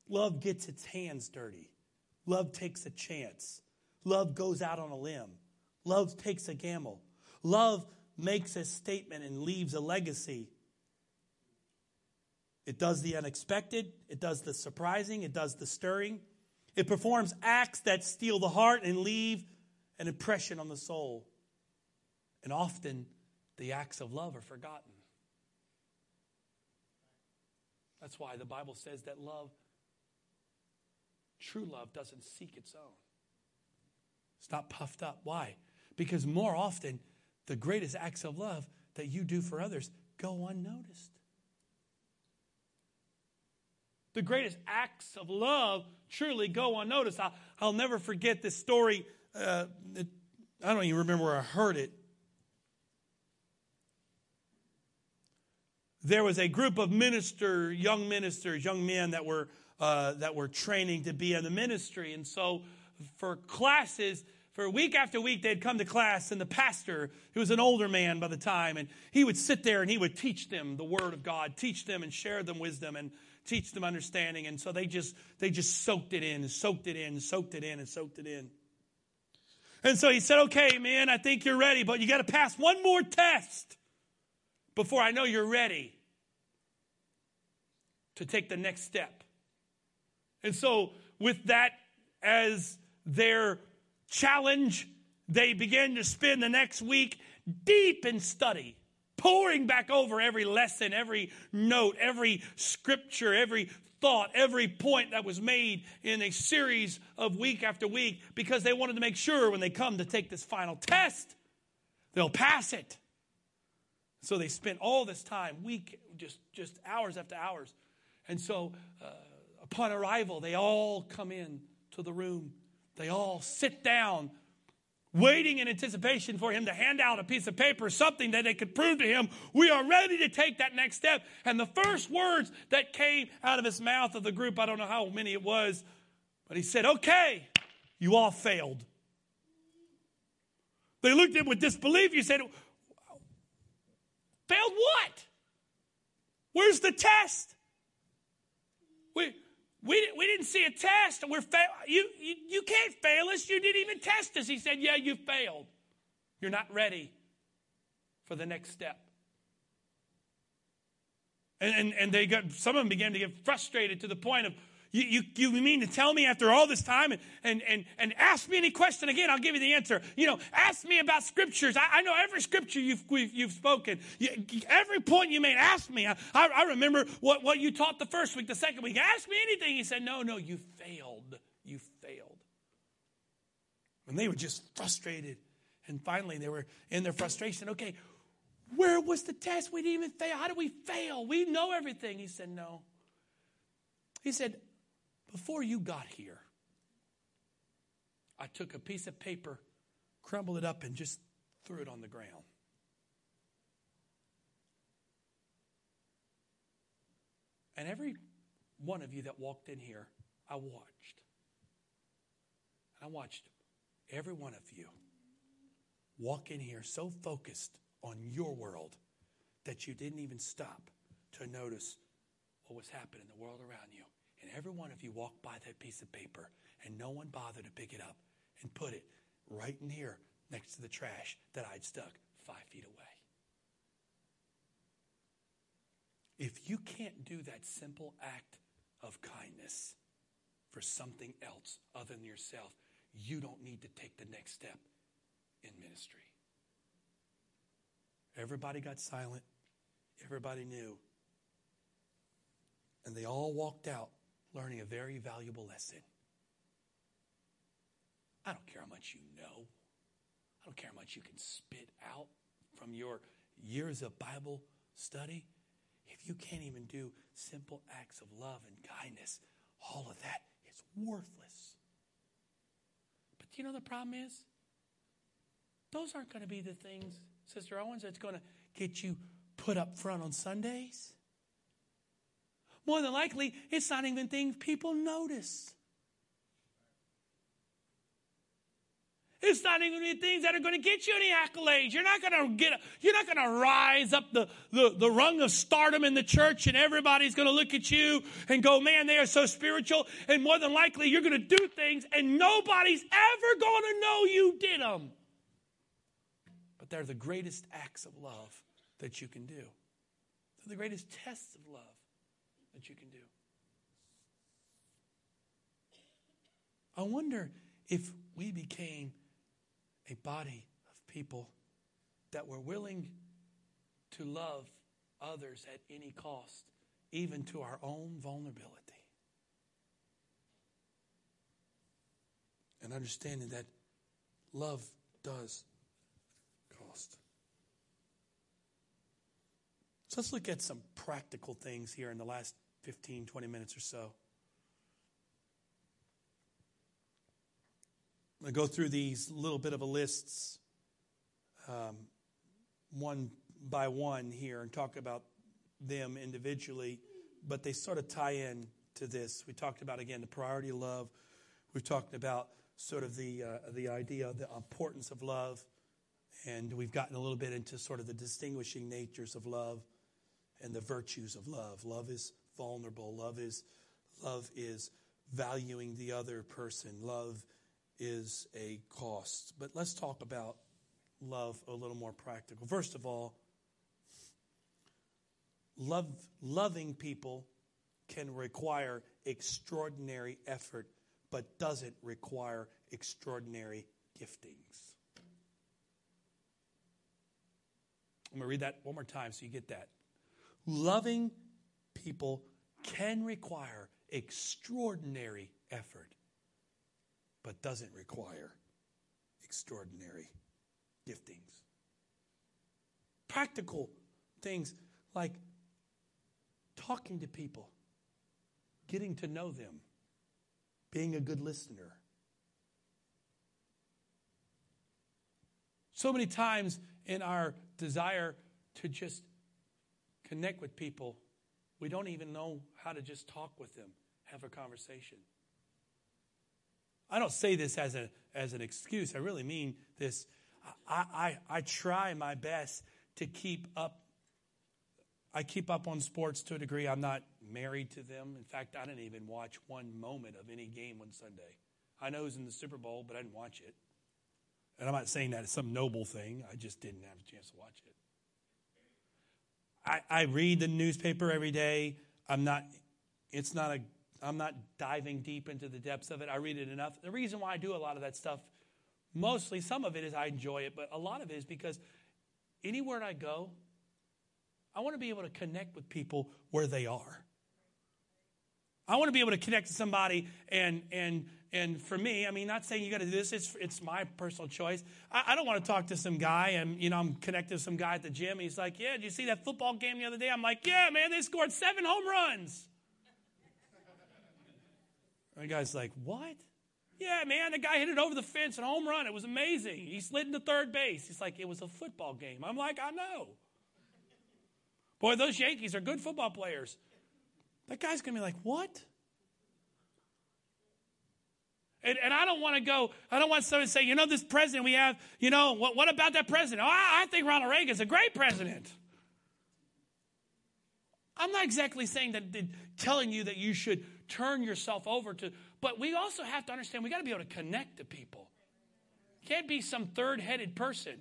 Love gets its hands dirty. Love takes a chance. Love goes out on a limb. Love takes a gamble. Love makes a statement and leaves a legacy. It does the unexpected, it does the surprising, it does the stirring, It performs acts that steal the heart and leave an impression on the soul. And often the acts of love are forgotten. That's why the Bible says that love, true love, doesn't seek its own. It's not puffed up. Why? Because more often, the greatest acts of love that you do for others go unnoticed. The greatest acts of love truly go unnoticed. I'll, I'll never forget this story. Uh, it, I don't even remember where I heard it. There was a group of minister, young ministers, young men that were uh, that were training to be in the ministry, and so for classes, for week after week, they'd come to class, and the pastor, who was an older man by the time, and he would sit there and he would teach them the Word of God, teach them and share them wisdom and teach them understanding. And so they just they just soaked it in and soaked it in and soaked it in and soaked it in. And so he said, "Okay, man, I think you're ready, but you got to pass one more test before I know you're ready to take the next step." And so, with that as their challenge, they began to spend the next week deep in study, pouring back over every lesson, every note, every scripture, every thought, every point that was made in a series of week after week because they wanted to make sure when they come to take this final test, they'll pass it. So they spent all this time, week, just, just hours after hours. And so uh, upon arrival, they all come in to the room they all sit down, waiting in anticipation for him to hand out a piece of paper, something that they could prove to him, we are ready to take that next step. And the first words that came out of his mouth of the group, I don't know how many it was, but he said, Okay, you all failed. They looked at him with disbelief. You said, Failed what? Where's the test? We, we, didn't see a test. We're fa- you, you, you can't fail us. You didn't even test us. He said, Yeah, you failed. You're not ready for the next step. And, and, and they got, some of them began to get frustrated to the point of, you, you, you mean to tell me after all this time and, and, and, and ask me any question again, I'll give you the answer. You know, ask me about scriptures. I, I know every scripture you've, you've spoken. You, every point you made, ask me. I, I remember what, what you taught the first week, the second week. Ask me anything. He said, no, no, you failed. You failed. And they were just frustrated. And finally, they were in their frustration. Okay, where was the test? We didn't even fail. How did we fail? We know everything. He said, no. He said, before you got here, I took a piece of paper, crumbled it up, and just threw it on the ground. And every one of you that walked in here, I watched. I watched every one of you walk in here so focused on your world that you didn't even stop to notice what was happening in the world around you. And every one of you walked by that piece of paper and no one bothered to pick it up and put it right in here next to the trash that I'd stuck five feet away. If you can't do that simple act of kindness for something else other than yourself, you don't need to take the next step in ministry. Everybody got silent. Everybody knew. And they all walked out learning a very valuable lesson. I don't care how much you know. I don't care how much you can spit out from your years of Bible study. If you can't even do simple acts of love and kindness, all of that is worthless. But you know the problem is? Those aren't going to be the things, Sister Owens, that's going to get you put up front on Sundays more than likely, it's not even things people notice. It's not even the things that are going to get you any accolades. You're not going to get. You're not going to rise up the, the, the rung of stardom in the church, and everybody's going to look at you and go, "Man, they are so spiritual." And more than likely, you're going to do things, and nobody's ever going to know you did them. But they're the greatest acts of love that you can do. They're the greatest tests of love that you can do. I wonder if we became a body of people that were willing to love others at any cost, even to our own vulnerability. And understanding that love does cost. So let's look at some practical things here in the last 15, 20 minutes or so. I'm going to go through these little bit of a lists um, one by one here and talk about them individually, but they sort of tie in to this. We talked about, again, the priority of love. We've talked about sort of the, uh, the idea of the importance of love. And we've gotten a little bit into sort of the distinguishing natures of love and the virtues of love. Love is vulnerable. Love is, love is valuing the other person. Love is a cost. But let's talk about love a little more practical. First of all, love, loving people can require extraordinary effort, but doesn't require extraordinary giftings. I'm going to read that one more time so you get that. Loving people can require extraordinary effort, but doesn't require extraordinary giftings. Practical things like talking to people, getting to know them, being a good listener. So many times in our desire to just connect with people, we don't even know how to just talk with them, have a conversation. I don't say this as, a, as an excuse. I really mean this. I, I, I try my best to keep up. I keep up on sports to a degree. I'm not married to them. In fact, I didn't even watch one moment of any game on Sunday. I know it was in the Super Bowl, but I didn't watch it. And I'm not saying that it's some noble thing. I just didn't have a chance to watch it. I, I read the newspaper every day. I'm not, it's not a, I'm not diving deep into the depths of it. I read it enough. The reason why I do a lot of that stuff, mostly, some of it is I enjoy it, but a lot of it is because anywhere I go, I want to be able to connect with people where they are. I want to be able to connect to somebody and and and for me, I mean, not saying you got to do this. It's it's my personal choice. I, I, don't want to talk to some guy and you know I'm connected to some guy at the gym. He's like, "Yeah, did you see that football game the other day?" I'm like, "Yeah, man, they scored seven home runs." the guy's like, "What?" Yeah, man, the guy hit it over the fence and home run. It was amazing. He slid into third base. He's like, "It was a football game." I'm like, "I know." Boy, those Yankees are good football players. That guy's going to be like, what? And, and, I don't want to go, I don't want someone to say, you know, this president we have, you know, what, what about that president? Oh, I, I think Ronald Reagan's a great president. I'm not exactly saying that, telling you that you should turn yourself over to, but we also have to understand we got to be able to connect to people. Can't be some third headed person.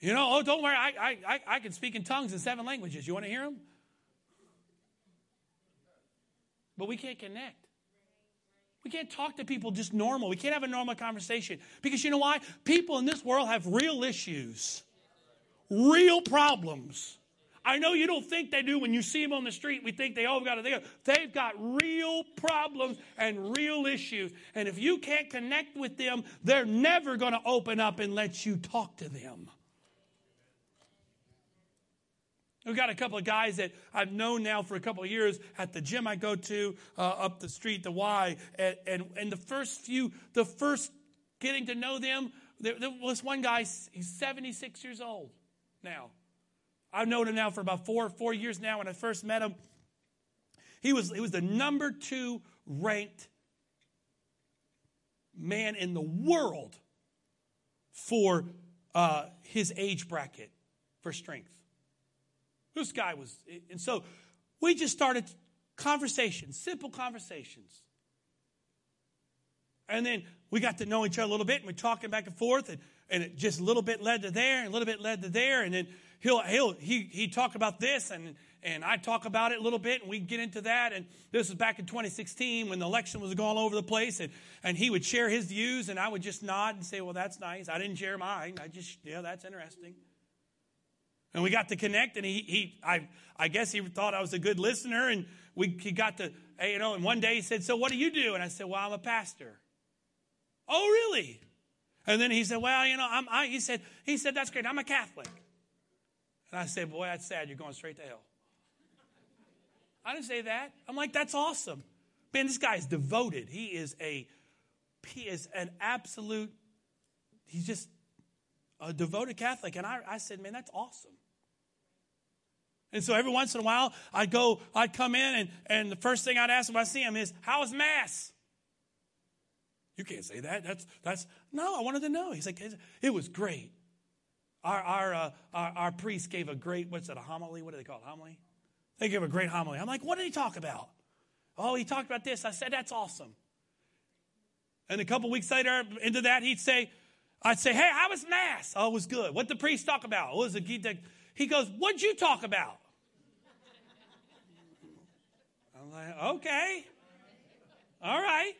You know, oh, don't worry, I, I, I can speak in tongues in seven languages. You want to hear them? but we can't connect. We can't talk to people just normal. We can't have a normal conversation. Because you know why? People in this world have real issues, real problems. I know you don't think they do when you see them on the street. We think they all got it. They've got real problems and real issues. And if you can't connect with them, they're never going to open up and let you talk to them. We've got a couple of guys that I've known now for a couple of years at the gym I go to uh, up the street, the Y. And, and, and, the first few, the first getting to know them, there, there, was one guy, he's 76 years old now. I've known him now for about four, four years now. When I first met him, he was, he was the number two ranked man in the world for uh, his age bracket for strength. This guy was, and so we just started conversations, simple conversations. And then we got to know each other a little bit, and we're talking back and forth, and, and it just a little bit led to there, and a little bit led to there, and then he'll he'll he he talk about this, and and I talk about it a little bit, and we get into that. And this was back in 2016 when the election was going all over the place, and, and he would share his views, and I would just nod and say, Well, that's nice. I didn't share mine. I just, yeah, that's interesting. And we got to connect, and he, he I, I guess he thought I was a good listener, and we, he got to, you know, and one day he said, So what do you do? And I said, Well, I'm a pastor. Oh, really? And then he said, Well, you know, I'm, I, he said, he said, That's great. I'm a Catholic. And I said, Boy, that's sad. You're going straight to hell. I didn't say that. I'm like, That's awesome. Man, this guy is devoted. He is a, he is an absolute, he's just a devoted Catholic. And I, I said, Man, that's awesome. And so every once in a while, I'd go, I'd come in, and, and the first thing I'd ask if I see him is, How was Mass? You can't say that. That's, that's, no, I wanted to know. He's like, It was great. Our, our, uh, our, our, priest gave a great, what's that, a homily? What do they call it? Homily? They gave a great homily. I'm like, What did he talk about? Oh, he talked about this. I said, That's awesome. And a couple weeks later, into that, he'd say, I'd say, Hey, how was Mass? Oh, it was good. What did the priest talk about? What was the, he goes, What'd you talk about? I'm like, Okay. All right.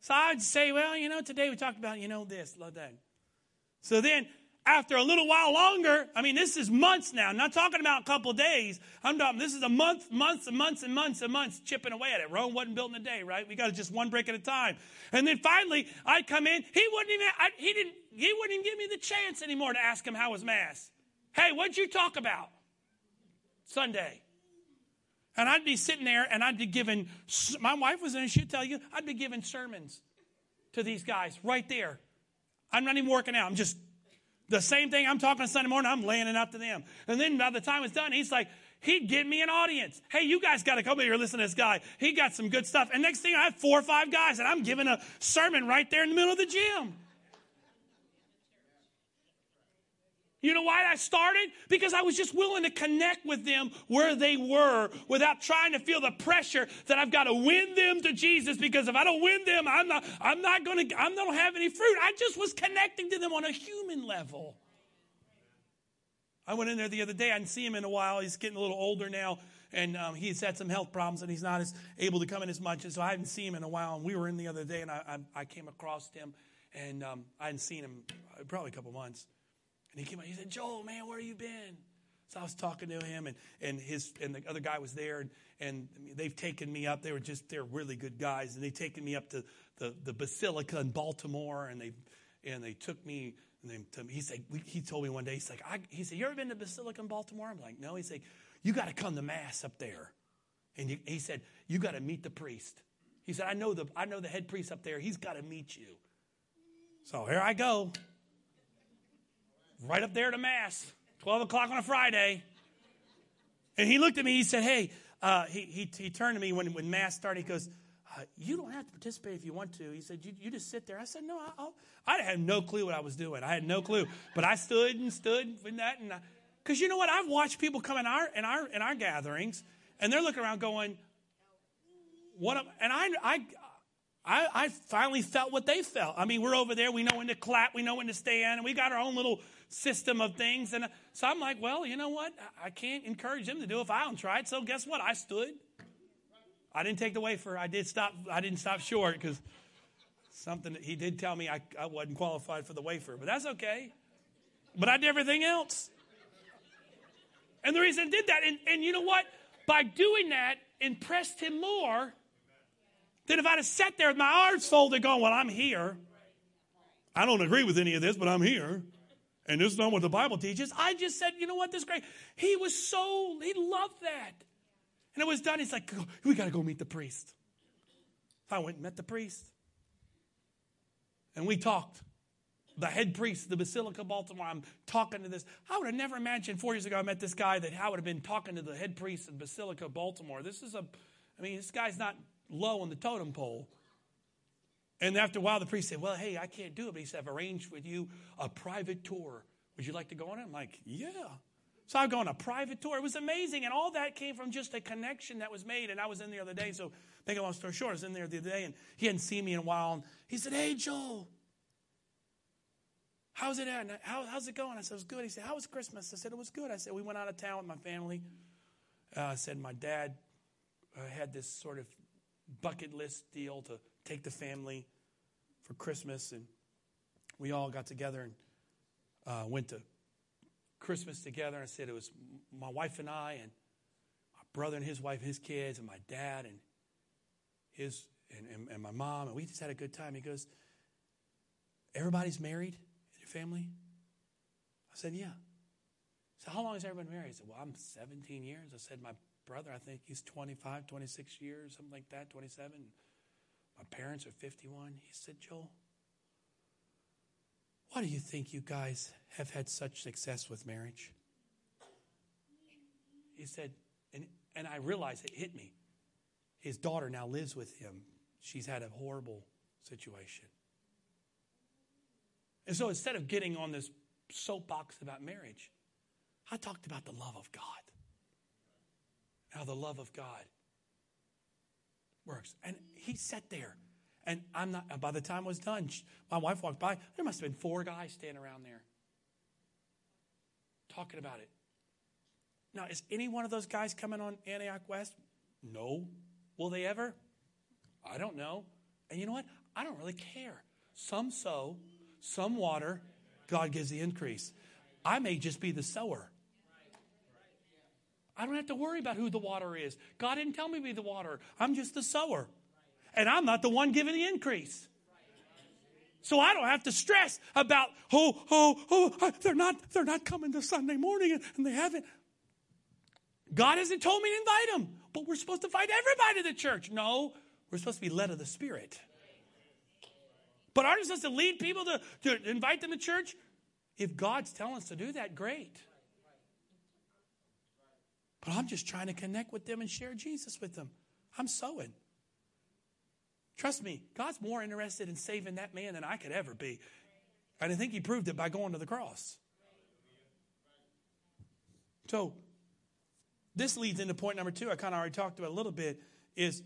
So I'd say, Well, you know, today we talked about, you know, this, love that. So then, after a little while longer, I mean, this is months now. I'm not talking about a couple days. I'm talking, this is a month, months and months and months and months chipping away at it. Rome wasn't built in a day, right? We got just one brick at a time. And then finally, I'd come in. He wouldn't even, I, he didn't, he wouldn't even give me the chance anymore to ask him how was Mass. Hey, what'd you talk about Sunday? And I'd be sitting there and I'd be giving, my wife was in, she'd tell you, I'd be giving sermons to these guys right there. I'm not even working out. I'm just, the same thing I'm talking Sunday morning, I'm laying it out to them. And then by the time it's done, he's like, he'd get me an audience. Hey, you guys got to come here and listen to this guy. He got some good stuff. And next thing I have four or five guys and I'm giving a sermon right there in the middle of the gym. You know why I started? Because I was just willing to connect with them where they were without trying to feel the pressure that I've got to win them to Jesus because if I don't win them, I'm not I'm not going to not going have any fruit. I just was connecting to them on a human level. I went in there the other day. I didn't see him in a while. He's getting a little older now, and um, he's had some health problems, and he's not as able to come in as much. And so I hadn't seen him in a while. And we were in the other day, and I, I, I came across him, and um, I hadn't seen him probably a couple months. And he came out, he said, Joel, man, where have you been? So I was talking to him, and, and his and the other guy was there, and, and they've taken me up. They were just they're really good guys, and they've taken me up to the, the Basilica in Baltimore, and they and they took me. And they, he said he told me one day he's like I, he said you ever been to Basilica in Baltimore? I'm like no. He said you got to come to mass up there, and you, he said you got to meet the priest. He said I know the I know the head priest up there. He's got to meet you. So here I go right up there to Mass, 12 o'clock on a Friday. And he looked at me, he said, Hey, uh, he, he, he, turned to me when, when Mass started. He goes, uh, You don't have to participate if you want to. He said, You, you just sit there. I said, No, I'll, I had no clue what I was doing. I had no clue. But I stood and stood in that. and Because you know what? I've watched people come in our, in, our, in our gatherings, and they're looking around going, what am, and I, I, I, I, finally felt what they felt. I mean, we're over there. We know when to clap. We know when to stand. And we got our own little system of things. And uh, so I'm like, well, you know what? I can't encourage them to do it if I don't try it. So guess what? I stood. I didn't take the wafer. I did stop. I didn't stop short because something he did tell me I, I wasn't qualified for the wafer, but that's okay. But I did everything else. And the reason I did that, and, and you know what? By doing that, impressed him more than if I'd have sat there with my arms folded going, Well, I'm here. I don't agree with any of this, but I'm here and this is not what the Bible teaches. I just said, you know what, this is great. He was so, he loved that. And it was done. He's like, we got to go meet the priest. I went and met the priest. And we talked. The head priest of the Basilica of Baltimore, I'm talking to this. I would have never imagined four years ago I met this guy that I would have been talking to the head priest of Basilica of Baltimore. This is a, I mean, this guy's not low on the totem pole. And after a while, the priest said, Well, hey, I can't do it. But he said, I've arranged with you a private tour. Would you like to go on it? I'm like, Yeah. So I go on a private tour. It was amazing. And all that came from just a connection that was made. And I was in there the other day. So, make a long story short, I was in there the other day and he hadn't seen me in a while. And he said, Hey, Joel, how's it at? How, how's it going? I said, It was good. He said, How was Christmas? I said, It was good. I said, We went out of town with my family. uh, I said my dad uh, had this sort of bucket list deal to take the family for Christmas, and we all got together and uh, went to Christmas together. And I said it was my wife and I, and my brother and his wife, and his kids, and my dad and his and, and, and my mom, and we just had a good time. He goes, "Everybody's married in your family?" I said, "Yeah." So how long has everyone married? He said, Well, I'm 17 years. I said, My brother, I think he's 25, 26 years, something like that, 27. My parents are 51. He said, Joel, why do you think you guys have had such success with marriage? He said, and, and I realized it hit me. His daughter now lives with him. She's had a horrible situation. And so instead of getting on this soapbox about marriage, I talked about the love of God. How the love of God works. And he sat there. And I'm not, by the time it was done, my wife walked by. There must have been four guys standing around there talking about it. Now, is any one of those guys coming on Antioch West? No. Will they ever? I don't know. And you know what? I don't really care. Some sow, some water, God gives the increase. I may just be the sower. I don't have to worry about who the water is. God didn't tell me to be the water. I'm just the sower. And I'm not the one giving the increase. So I don't have to stress about, oh, oh, oh, they're not, they're not coming to Sunday morning and, they haven't. God hasn't told me to invite them, but we're supposed to invite everybody to the church. No, we're supposed to be led of the Spirit. But aren't we supposed to lead people to, to invite them to church? If God's telling us to do that, great. But I'm just trying to connect with them and share Jesus with them. I'm sowing. Trust me, God's more interested in saving that man than I could ever be. And I think he proved it by going to the cross. So, this leads into point number two. I kind of already talked about a little bit is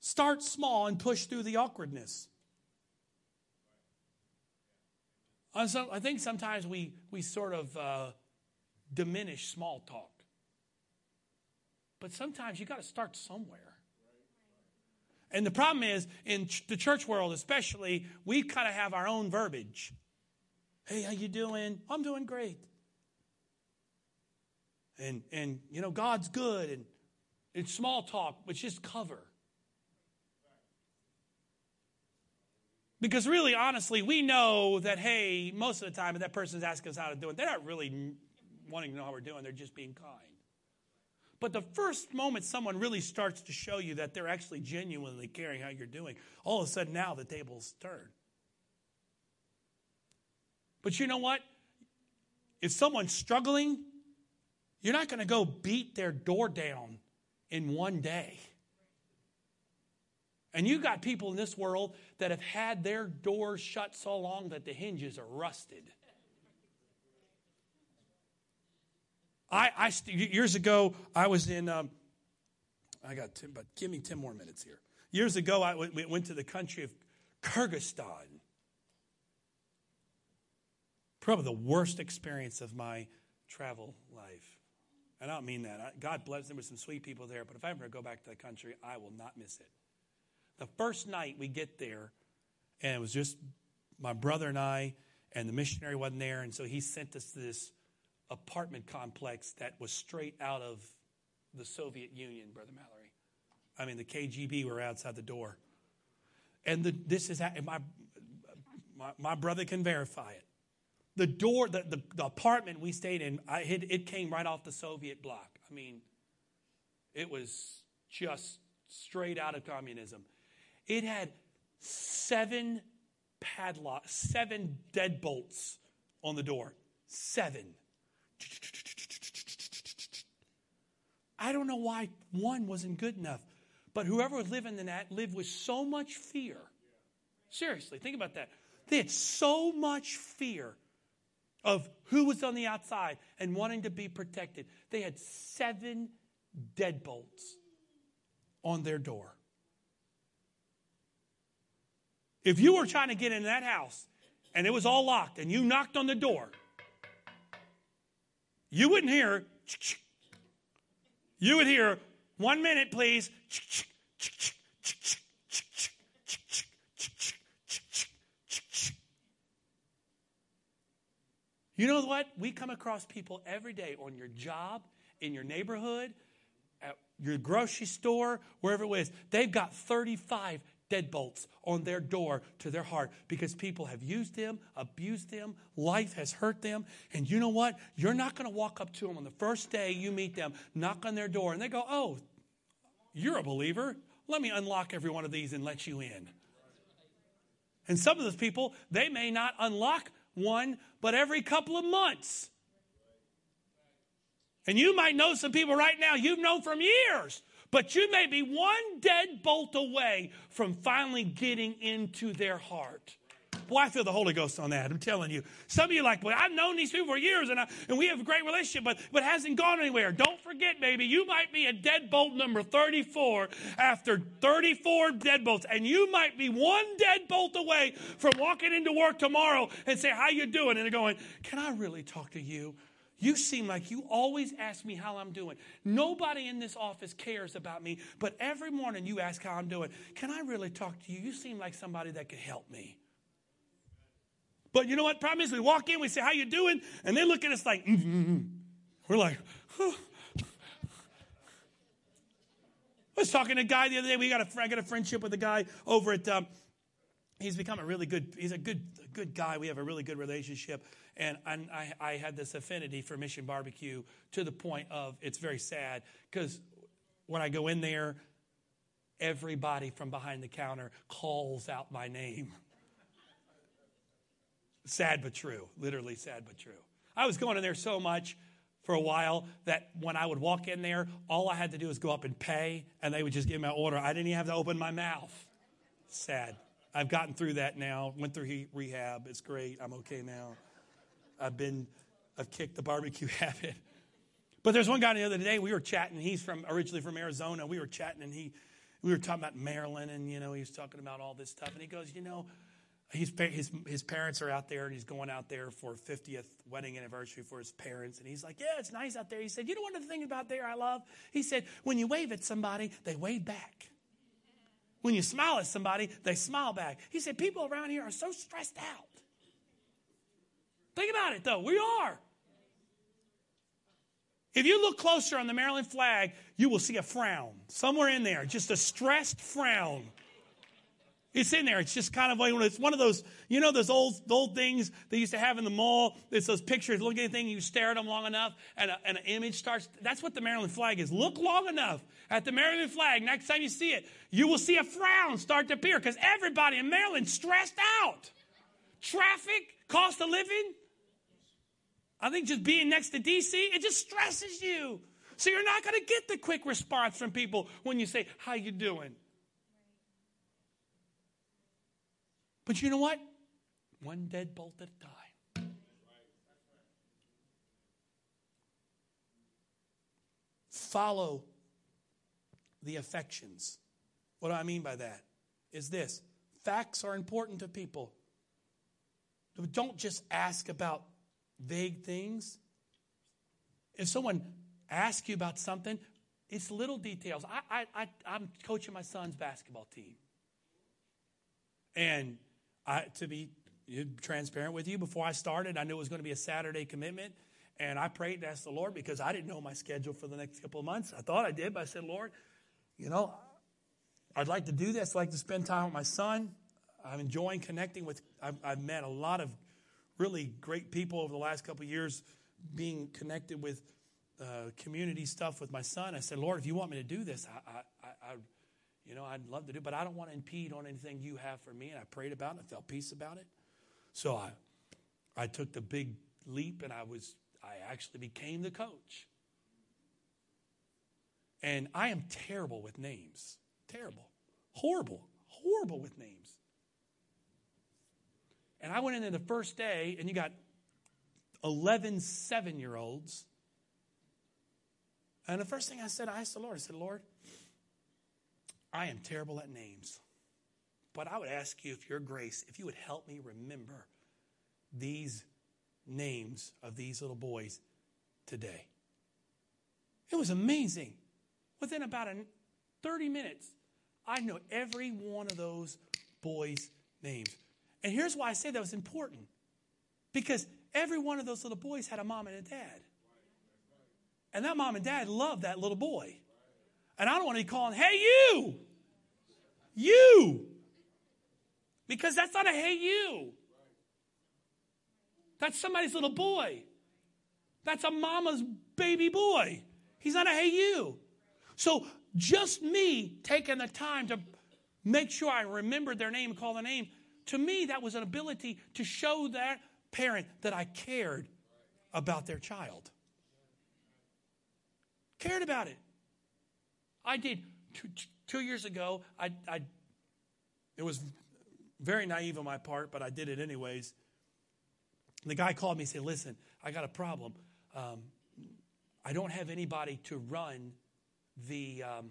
start small and push through the awkwardness. I think sometimes we, we sort of uh, diminish small talk. But sometimes you got to start somewhere. And the problem is, in the church world especially, we kind of have our own verbiage. Hey, how you doing? I'm doing great. And and you know God's good and it's small talk, but just cover. Because really, honestly, we know that, hey, most of the time, that person's asking us how to do it, they're not really wanting to know how we're doing. They're just being kind. But the first moment someone really starts to show you that they're actually genuinely caring how you're doing, all of a sudden now the tables turn. But you know what? If someone's struggling, you're not going to go beat their door down in one day. And you got people in this world that have had their doors shut so long that the hinges are rusted. I, I years ago, I was in, um, I got 10, but give me 10 more minutes here. Years ago, I w- went to the country of Kyrgyzstan. Probably the worst experience of my travel life. I don't mean that. God bless them with some sweet people there, but if I ever go back to the country, I will not miss it. The first night we get there, and it was just my brother and I, and the missionary wasn't there, and so he sent us to this apartment complex that was straight out of the Soviet Union, Brother Mallory. I mean, the KGB were outside the door. And the, this is, my, my, my, brother can verify it. The door, the, the, the apartment we stayed in, I, it, it came right off the Soviet bloc. I mean, it was just straight out of communism. It had seven padlocks, seven deadbolts on the door. Seven. I don't know why one wasn't good enough. But whoever was living in that lived with so much fear. Seriously, think about that. They had so much fear of who was on the outside and wanting to be protected. They had seven deadbolts on their door. If you were trying to get in that house and it was all locked and you knocked on the door, you wouldn't hear. you would hear, one minute, please. You know what? We come across people every day on your job, in your neighborhood, at your grocery store, wherever it is. They've got 35 deadbolts on their door to their heart because people have used them, abused them, life has hurt them. And you know what? You're not going to walk up to them on the first day you meet them, knock on their door, and they go, Oh, you're a believer. Let me unlock every one of these and let you in. And some of those people, they may not unlock one, but every couple of months. And you might know some people right now you've known from years, but you may be one deadbolt away from finally getting into their heart. Boy, I feel the Holy Ghost on that. I'm telling you. Some of you like, well, I've known these people for years and, I, and we have a great relationship, but, but hasn't gone anywhere. Don't forget, baby, you might be a deadbolt number 34 after 34 deadbolts, and you might be one deadbolt away from walking into work tomorrow and say, how you doing? And they're going, can I really talk to you? You seem like you always ask me how I'm doing. Nobody in this office cares about me, but every morning you ask how I'm doing. Can I really talk to you? You seem like somebody that could help me. But you know what? Problem is, we walk in, we say, "How you doing?" And they look at us like, mm-hmm. we're like, huh. I was talking to a guy the other day. We got a, I got a friendship with a guy over at. Um, he's become a really good. He's a good, good guy. We have a really good relationship, and I, I had this affinity for Mission Barbecue to the point of it's very sad because when I go in there, everybody from behind the counter calls out my name. Sad but true. Literally sad but true. I was going in there so much for a while that when I would walk in there, all I had to do was go up and pay, and they would just give me my order. I didn't even have to open my mouth. Sad. I've gotten through that now. Went through rehab. It's great. I'm okay now. I've been, I've kicked the barbecue habit. But there's one guy the other day we were chatting. He's from originally from Arizona. We were chatting, and he, we were talking about Maryland, and you know he was talking about all this stuff, and he goes, you know, He's, his, his parents are out there and he's going out there for 50th wedding anniversary for his parents. And he's like, Yeah, it's nice out there. He said, You know one of the things about there I love? He said, When you wave at somebody, they wave back. When you smile at somebody, they smile back. He said, People around here are so stressed out. Think about it though. We are. If you look closer on the Maryland flag, you will see a frown somewhere in there, just a stressed frown. It's in there. It's just kind of like it's one of those, you know, those old old things they used to have in the mall. It's those pictures. Look at anything, you stare at them long enough, and, a, and an image starts. That's what the Maryland flag is. Look long enough at the Maryland flag. Next time you see it, you will see a frown start to appear because everybody in Maryland stressed out. Traffic, cost of living. I think just being next to DC, it just stresses you. So you're not going to get the quick response from people when you say, "How you doing?" But you know what? One deadbolt at a time. Follow the affections. What do I mean by that? Is this facts are important to people. Don't just ask about vague things. If someone asks you about something, it's little details. I, I, I, am coaching my son's basketball team. And I, to be transparent with you, before I started, I knew it was going to be a Saturday commitment. And I prayed and asked the Lord because I didn't know my schedule for the next couple of months. I thought I did, but I said, Lord, you know, I'd like to do this. I'd like to spend time with my son. I'm enjoying connecting with, I've, I've met a lot of really great people over the last couple years being connected with uh, community stuff with my son. I said, Lord, if you want me to do this, I, I, I, you know, I'd love to do, but I don't want to impede on anything you have for me. And I prayed about it. I felt peace about it. So I, I took the big leap, and I was, I actually became the coach. And I am terrible with names. Terrible. Horrible. Horrible with names. And I went in there the first day, and you got 11 seven year olds. And the first thing I said, I asked the Lord, I said, Lord, I am terrible at names. But I would ask you, if your grace, if you would help me remember these names of these little boys today. It was amazing. within about 30 minutes, I know every one of those boys' names. And here's why I say that was important. Because every one of those little boys had a mom and a dad. And that mom and dad loved that little boy. And I don't want to be calling, hey, you! You! Because that's not a hey, you. That's somebody's little boy. That's a mama's baby boy. He's not a hey, you. So just me taking the time to make sure I remembered their name call the name, to me, that was an ability to show that parent that I cared about their child. Cared about it. I did two, two years ago. I, I, it was very naive on my part, but I did it anyways. The guy called me and said, Listen, I got a problem. Um, I don't have anybody to run the um,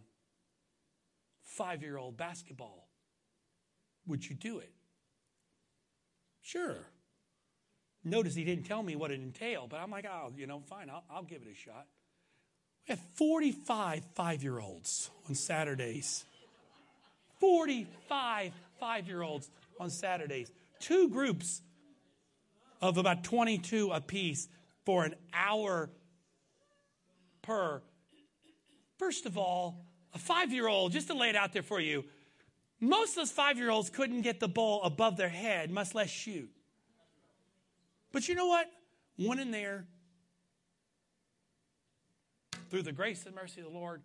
five year old basketball. Would you do it? Sure. Notice he didn't tell me what it entailed, but I'm like, oh, you know, fine, I'll, I'll give it a shot. We have 45 five year olds on Saturdays. 45 five year olds on Saturdays. Two groups of about 22 apiece for an hour per. First of all, a five year old, just to lay it out there for you, most of those five year olds couldn't get the ball above their head, much less shoot. But you know what? One in there, through the grace and mercy of the Lord,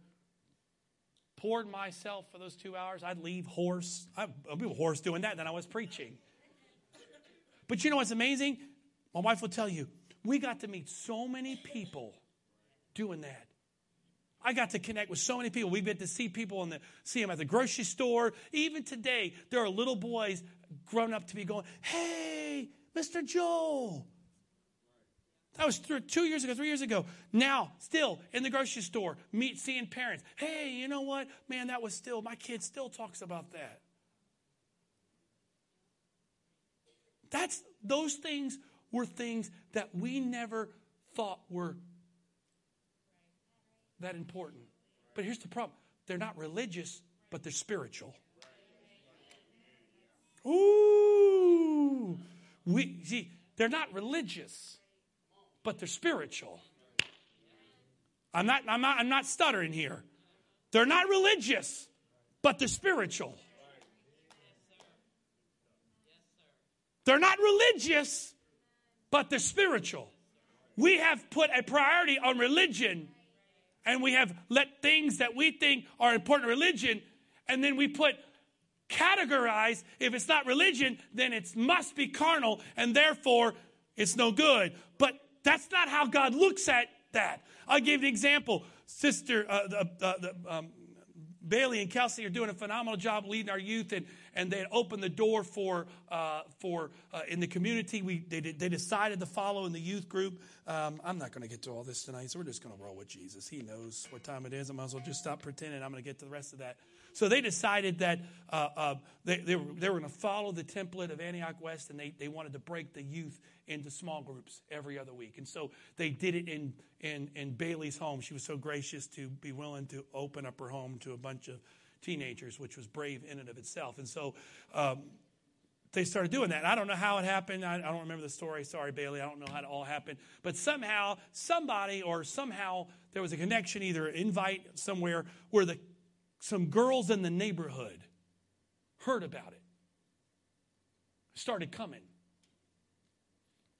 poured myself for those two hours. I'd leave hoarse. I'd be hoarse doing that, then I was preaching. But you know what's amazing? My wife will tell you, we got to meet so many people doing that. I got to connect with so many people. We get to see people and see them at the grocery store. Even today, there are little boys grown up to be going, "Hey, Mr. Joel." That was two years ago, three years ago. Now, still in the grocery store, meet seeing parents. Hey, you know what, man? That was still my kid still talks about that. That's those things were things that we never thought were that important. But here's the problem they're not religious, but they're spiritual. Ooh. We see, they're not religious, but they're spiritual. I'm not, I'm not, I'm not stuttering here. They're not religious, but they're spiritual. They're not religious, but they're spiritual. We have put a priority on religion and we have let things that we think are important religion and then we put categorize if it's not religion then it must be carnal and therefore it's no good. But that's not how god looks at that. I'll give an example. Sister uh, the, uh, the, um, bailey and kelsey are doing a phenomenal job leading our youth and and they opened the door for uh, for uh, in the community. We they, they decided to follow in the youth group. Um, I'm not going to get to all this tonight, so we're just going to roll with Jesus. He knows what time it is. I might as well just stop pretending. I'm going to get to the rest of that. So they decided that uh, uh they, they were, they were going to follow the template of Antioch West, and they, they wanted to break the youth into small groups every other week. And so they did it in, in, in Bailey's home. She was so gracious to be willing to open up her home to a bunch of teenagers, which was brave in and of itself. And so um, they started doing that. I don't know how it happened. I, I, don't remember the story. Sorry, Bailey. I don't know how it all happened. But somehow, somebody or somehow there was a connection, either invite somewhere where the some girls in the neighborhood heard about it, started coming.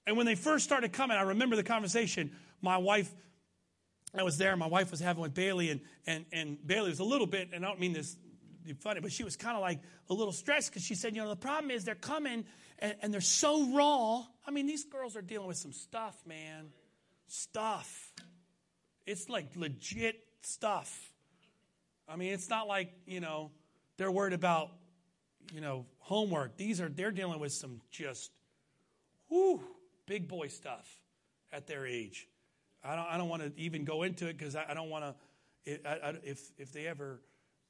And when they first started coming, I remember the conversation. My wife I was there. My wife was having with Bailey, and, and, and Bailey was a little bit, and I don't mean this funny, but she was kind of like a little stressed because she said, you know, the problem is they're coming and, and they're so raw. I mean, these girls are dealing with some stuff, man. Stuff. It's like legit stuff. I mean, it's not like, you know, they're worried about, you know, homework. These are, they're dealing with some just, whoo, big boy stuff at their age. I don't, I don't want to even go into it because I, I, don't want to, if, if they ever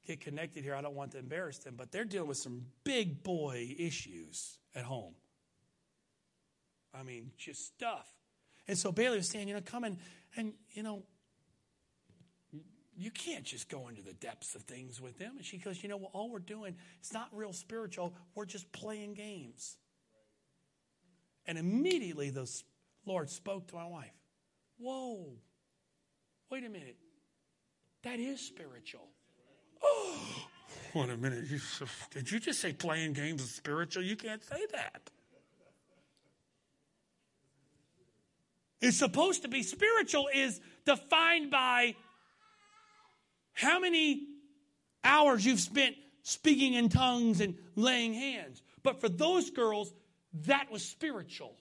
get connected here, I don't want to embarrass them, but they're dealing with some big boy issues at home. I mean, just stuff. And so Bailey was saying, you know, come and, and you know, you can't just go into the depths of things with them. And she goes, You know what? All we're doing, it's not real spiritual. We're just playing games. And immediately the Lord spoke to my wife. Whoa, wait a minute. That is spiritual. Oh, wait a minute. You, did you just say playing games is spiritual? You can't say that. It's supposed to be spiritual, is defined by how many hours you've spent speaking in tongues and laying hands. But for those girls, that was spiritual.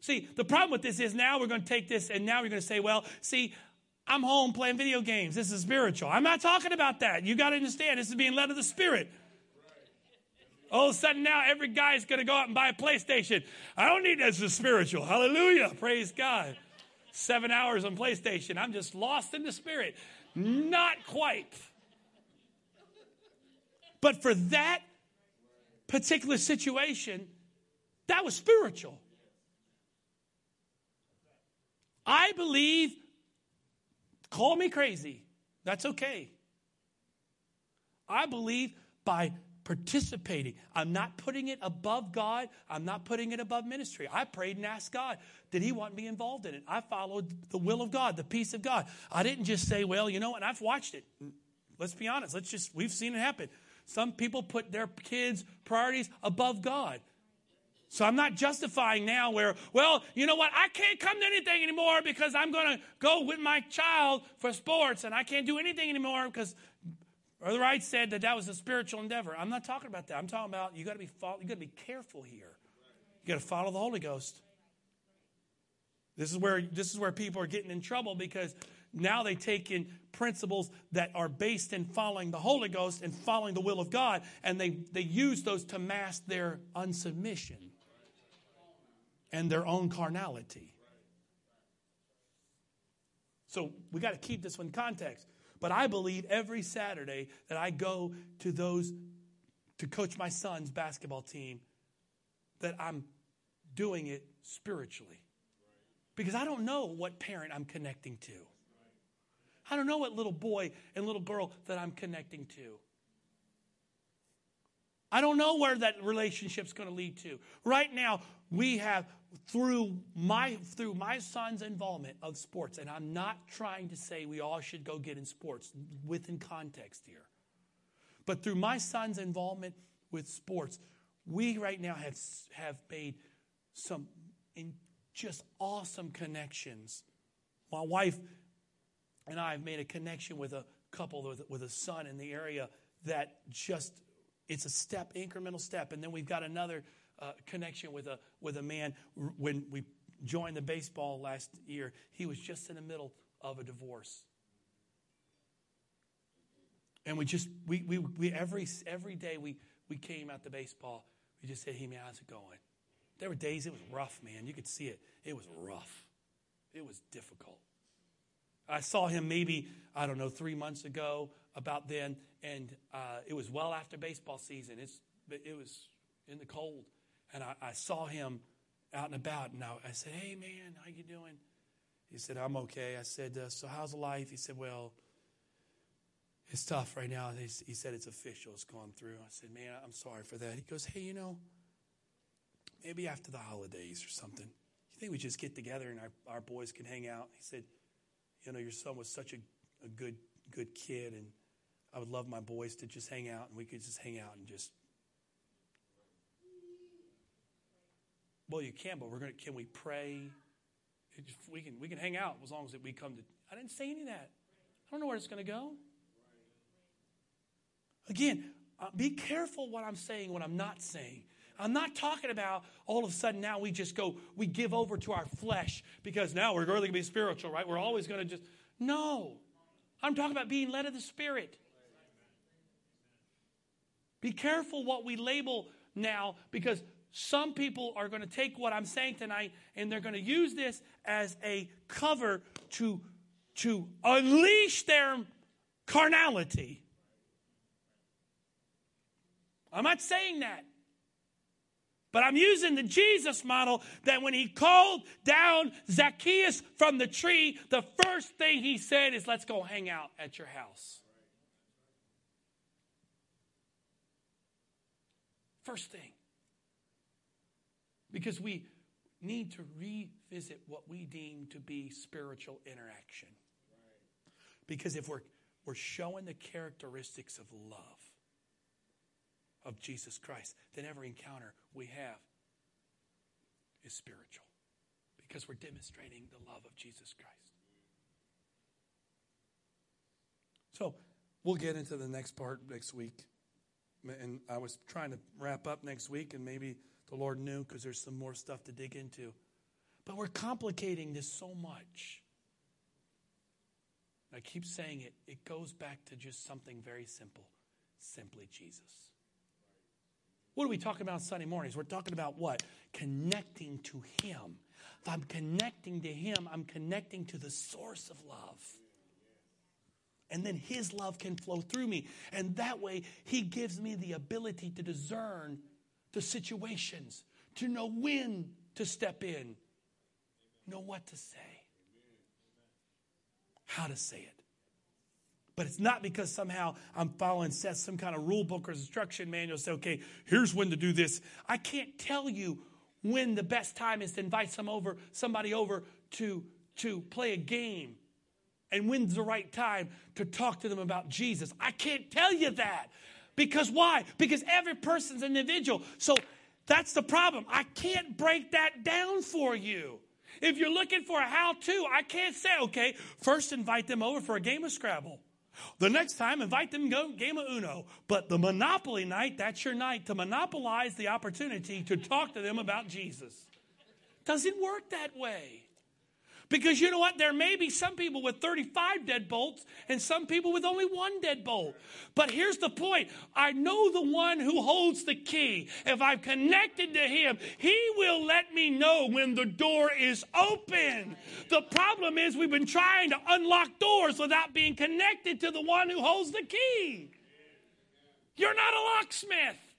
See, the problem with this is now we're going to take this and now we're going to say, well, see, I'm home playing video games. This is spiritual. I'm not talking about that. You got to understand, this is being led of the Spirit. All of a sudden now, every guy is going to go out and buy a PlayStation. I don't need this is spiritual. Hallelujah. Praise God. Seven hours on PlayStation. I'm just lost in the Spirit. Not quite. But for that particular situation, that was spiritual. I believe, call me crazy, that's okay. I believe by participating, I'm not putting it above God, I'm not putting it above ministry. I prayed and asked God, did He want me involved in it? I followed the will of God, the peace of God. I didn't just say, well, you know what, I've watched it. Let's be honest, let's just, we've seen it happen. Some people put their kids' priorities above God. So I'm not justifying now where, well, you know what, I can't come to anything anymore because I'm going to go with my child for sports and I can't do anything anymore because Brother Wright said that that was a spiritual endeavor. I'm not talking about that. I'm talking about you got to be you got to be careful here. You got to follow the Holy Ghost. This is where this is where people are getting in trouble because now they take in principles that are based in following the Holy Ghost and following the will of God, and they, they use those to mask their unsubmission and their own carnality. So we got to keep this one in context. But I believe every Saturday that I go to those to coach my son's basketball team that I'm doing it spiritually. Because I don't know what parent I'm connecting to. I don't know what little boy and little girl that I'm connecting to. I don't know where that relationship's going to lead to. Right now, we have through my through my son's involvement of sports, and I'm not trying to say we all should go get in sports within context here. But through my son's involvement with sports, we right now have have made some just awesome connections. My wife and I have made a connection with a couple with, with a son in the area that just it's a step, incremental step, and then we've got another connection with a with a man when we joined the baseball last year. He was just in the middle of a divorce, and we just we we, we every every day we we came out the baseball. We just said, "Hey man, how's it going?" There were days it was rough, man. You could see it. It was rough. It was difficult. I saw him maybe, I don't know, three months ago, about then, and uh, it was well after baseball season. It's, it was in the cold. And I, I saw him out and about, and I, I, said, hey, man, how you doing? He said, I'm okay. I said, uh, so how's life? He said, well, it's tough right now. He, he said, it's official. It's gone through. I said, man, I'm sorry for that. He goes, hey, you know, maybe after the holidays or something, you think we just get together and our, our boys can hang out? He said, you know, your son was such a, a good, good kid, and I would love my boys to just hang out, and we could just hang out and just. Well, you can, but we're gonna. Can we pray? We can. We can hang out as long as we come to. I didn't say any of that. I don't know where it's going to go. Again, uh, be careful what I'm saying, what I'm not saying. I'm not talking about all of a sudden now we just go, we give over to our flesh because now we're really going to be spiritual, right? We're always going to just. No. I'm talking about being led of the Spirit. Be careful what we label now because some people are going to take what I'm saying tonight and they're going to use this as a cover to, to unleash their carnality. I'm not saying that. But I'm using the Jesus model that when he called down Zacchaeus from the tree, the first thing he said is, Let's go hang out at your house. First thing. Because we need to revisit what we deem to be spiritual interaction. Because if we're, we're showing the characteristics of love of Jesus Christ, then every encounter we have is spiritual. Because we're demonstrating the love of Jesus Christ. So we'll get into the next part next week. And I was trying to wrap up next week, and maybe the Lord knew because there's some more stuff to dig into. But we're complicating this so much. I keep saying it, it goes back to just something very simple simply Jesus. What are we talking about Sunday mornings? We're talking about what? Connecting to Him. If I'm connecting to Him, I'm connecting to the source of love. And then His love can flow through me. And that way, He gives me the ability to discern the situations, to know when to step in, know what to say, how to say it. But it's not because somehow I'm following Seth, some kind of rule book or instruction manual. Say, okay, here's when to do this. I can't tell you when the best time is to invite some over, somebody over to, to play a game and when's the right time to talk to them about Jesus. I can't tell you that. Because why? Because every person's an individual. So that's the problem. I can't break that down for you. If you're looking for a how to, I can't say, okay, first invite them over for a game of Scrabble. The next time, invite them go game of Uno. But the Monopoly night, that's your night to monopolize the opportunity to talk to them about Jesus. Doesn't work that way. Because you know what? There may be some people with 35 deadbolts and some people with only one deadbolt. But here's the point I know the one who holds the key. If I'm connected to him, he will let me know when the door is open. The problem is we've been trying to unlock doors without being connected to the one who holds the key. You're not a locksmith.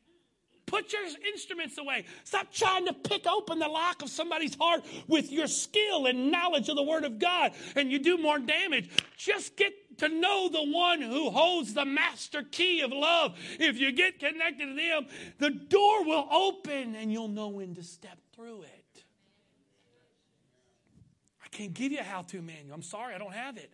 Put your instruments away. Stop trying to pick open the lock of somebody's heart with your skill and knowledge of the Word of God, and you do more damage. Just get to know the one who holds the master key of love. If you get connected to them, the door will open and you'll know when to step through it. I can't give you a how to manual. I'm sorry, I don't have it.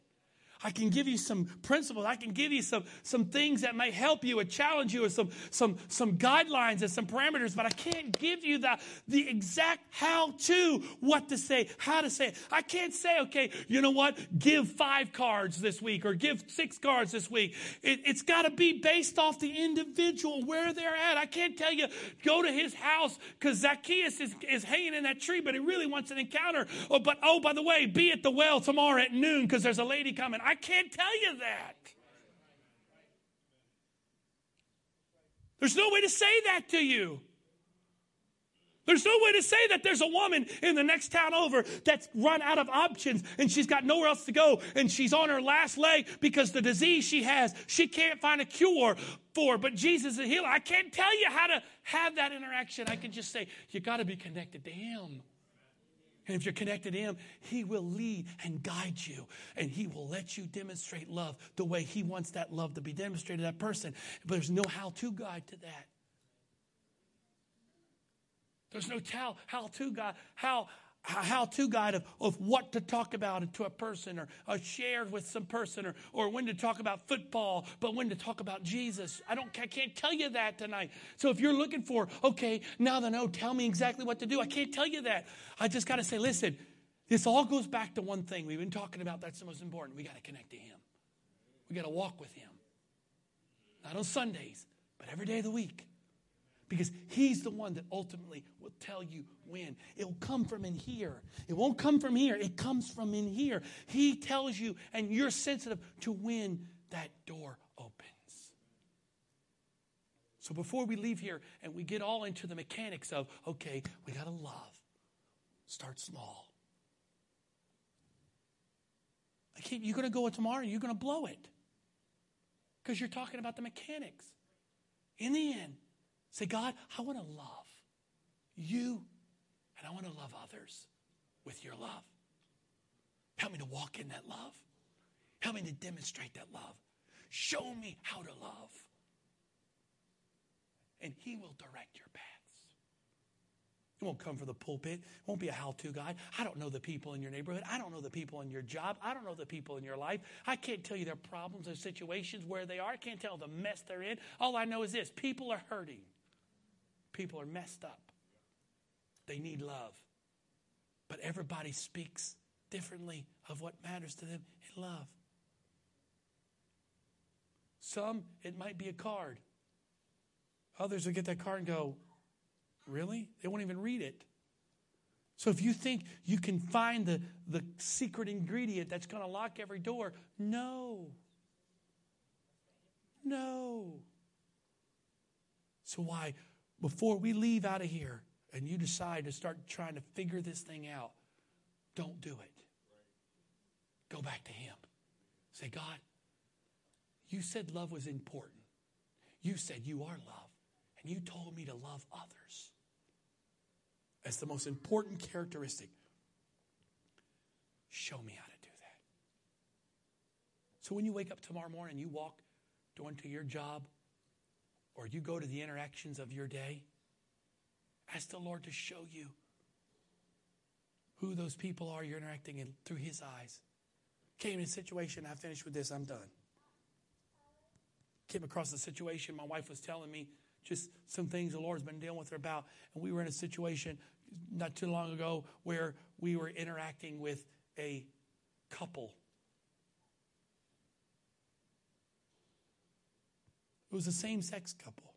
I can give you some principles. I can give you some, some things that may help you or challenge you or some, some, some guidelines and some parameters, but I can't give you the, the exact how to, what to say, how to say it. I can't say, okay, you know what? Give five cards this week or give six cards this week. It, it's got to be based off the individual, where they're at. I can't tell you, go to his house because Zacchaeus is, is hanging in that tree, but he really wants an encounter. Oh, but oh, by the way, be at the well tomorrow at noon because there's a lady coming. I can't tell you that. There's no way to say that to you. There's no way to say that there's a woman in the next town over that's run out of options and she's got nowhere else to go and she's on her last leg because the disease she has, she can't find a cure for. But Jesus is a healer. I can't tell you how to have that interaction. I can just say, you got to be connected to Him. And if you're connected to Him, He will lead and guide you. And He will let you demonstrate love the way He wants that love to be demonstrated to that person. But there's no how to guide to that. There's no tell, how to guide, how, how to guide of, of what to talk about to a person or, or share with some person or, or when to talk about football, but when to talk about Jesus. I don't I can't tell you that tonight. So if you're looking for, okay, now that I know, tell me exactly what to do. I can't tell you that. I just got to say, listen, this all goes back to one thing we've been talking about that's the most important. We got to connect to Him. We got to walk with Him. Not on Sundays, but every day of the week because he's the one that ultimately will tell you when. It will come from in here. It won't come from here. It comes from in here. He tells you, and you're sensitive to when that door opens. So before we leave here and we get all into the mechanics of, okay, we got to love, start small. I can't, you're going to go tomorrow, and you're going to blow it because you're talking about the mechanics. In the end, Say, God, I want to love you, and I want to love others with your love. Help me to walk in that love. Help me to demonstrate that love. Show me how to love. And He will direct your paths. It won't come from the pulpit. It won't be a how to guide. I don't know the people in your neighborhood. I don't know the people in your job. I don't know the people in your life. I can't tell you their problems or situations where they are. I can't tell the mess they're in. All I know is this people are hurting, people are messed up. They need love. But everybody speaks differently of what matters to them in love. Some, it might be a card. Others will get that card and go, Really? They won't even read it. So if you think you can find the, the secret ingredient that's going to lock every door, no. No. So why, before we leave out of here and you decide to start trying to figure this thing out, don't do it. Go back to Him. Say, God, you said love was important. You said you are love. And you told me to love others. As the most important characteristic. Show me how to do that. So when you wake up tomorrow morning, and you walk going to your job, or you go to the interactions of your day, ask the Lord to show you who those people are you're interacting in through His eyes. Came in a situation, I finished with this, I'm done. Came across a situation, my wife was telling me just some things the Lord's been dealing with her about. And we were in a situation not too long ago where we were interacting with a couple. It was a same sex couple.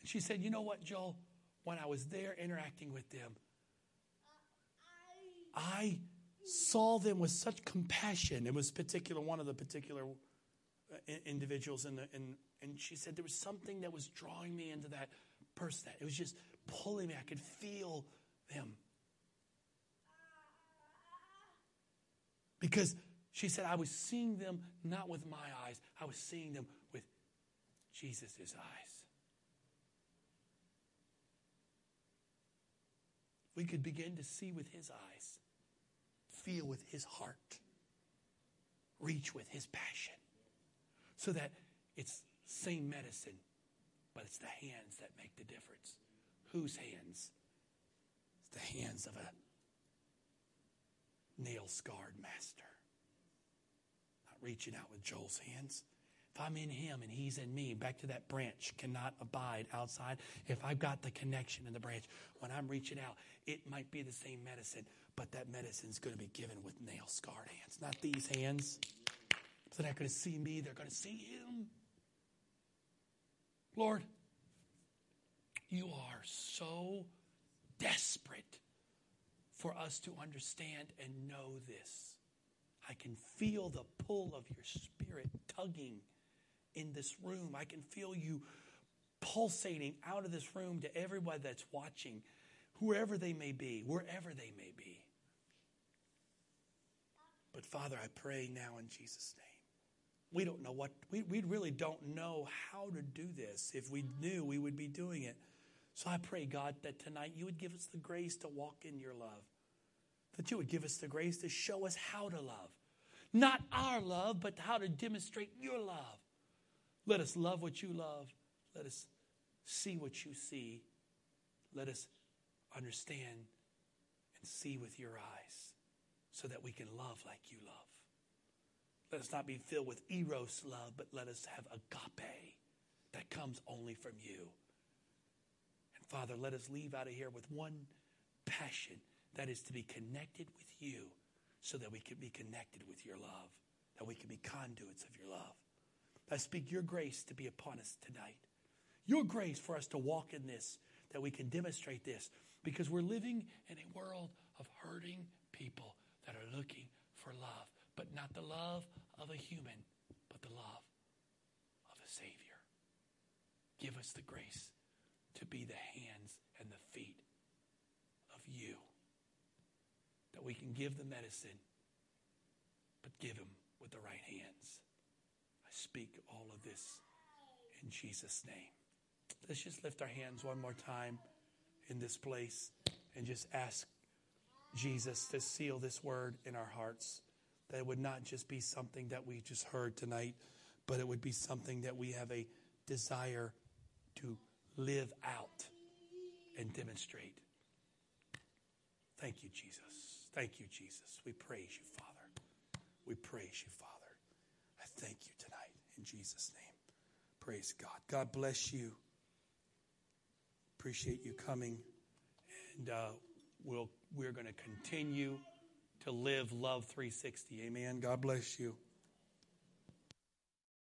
And she said, You know what, Joel? When I was there interacting with them, I saw them with such compassion. It was particular one of the particular uh, individuals in the in, and she said there was something that was drawing me into that person. That it was just pulling me. I could feel them because she said I was seeing them not with my eyes. I was seeing them with Jesus' eyes. We could begin to see with his eyes feel with his heart, reach with his passion, so that it's same medicine, but it's the hands that make the difference. Whose hands? It's the hands of a nail scarred master. Reaching out with Joel's hands. If I'm in him and he's in me, back to that branch cannot abide outside. If I've got the connection in the branch, when I'm reaching out, it might be the same medicine, but that medicine's going to be given with nail scarred hands, not these hands. So they're not going to see me, they're going to see him. Lord, you are so desperate for us to understand and know this. I can feel the pull of your spirit tugging in this room. I can feel you pulsating out of this room to everybody that's watching, whoever they may be, wherever they may be. But Father, I pray now in Jesus' name. We don't know what, we, we really don't know how to do this. If we knew, we would be doing it. So I pray, God, that tonight you would give us the grace to walk in your love, that you would give us the grace to show us how to love. Not our love, but how to demonstrate your love. Let us love what you love. Let us see what you see. Let us understand and see with your eyes so that we can love like you love. Let us not be filled with eros love, but let us have agape that comes only from you. And Father, let us leave out of here with one passion that is to be connected with you so that we can be connected with your love, that we can be conduits of your love. I speak your grace to be upon us tonight. Your grace for us to walk in this, that we can demonstrate this, because we're living in a world of hurting people that are looking for love, but not the love of a human, but the love of a Savior. Give us the grace to be the hands and the feet of you, that we can give the medicine, but give them with the right hands. I speak all of this in Jesus' name. let's just lift our hands one more time in this place and just ask Jesus to seal this word in our hearts. That it would not just be something that we just heard tonight, but it would be something that we have a desire to live out and demonstrate. Thank you, Jesus. Thank you, Jesus. We praise you, Father. We praise you, Father. I thank you tonight in Jesus' name. Praise God. God bless you. Appreciate you coming. And uh, we'll, we're going to continue to live Love 360. Amen. God bless you.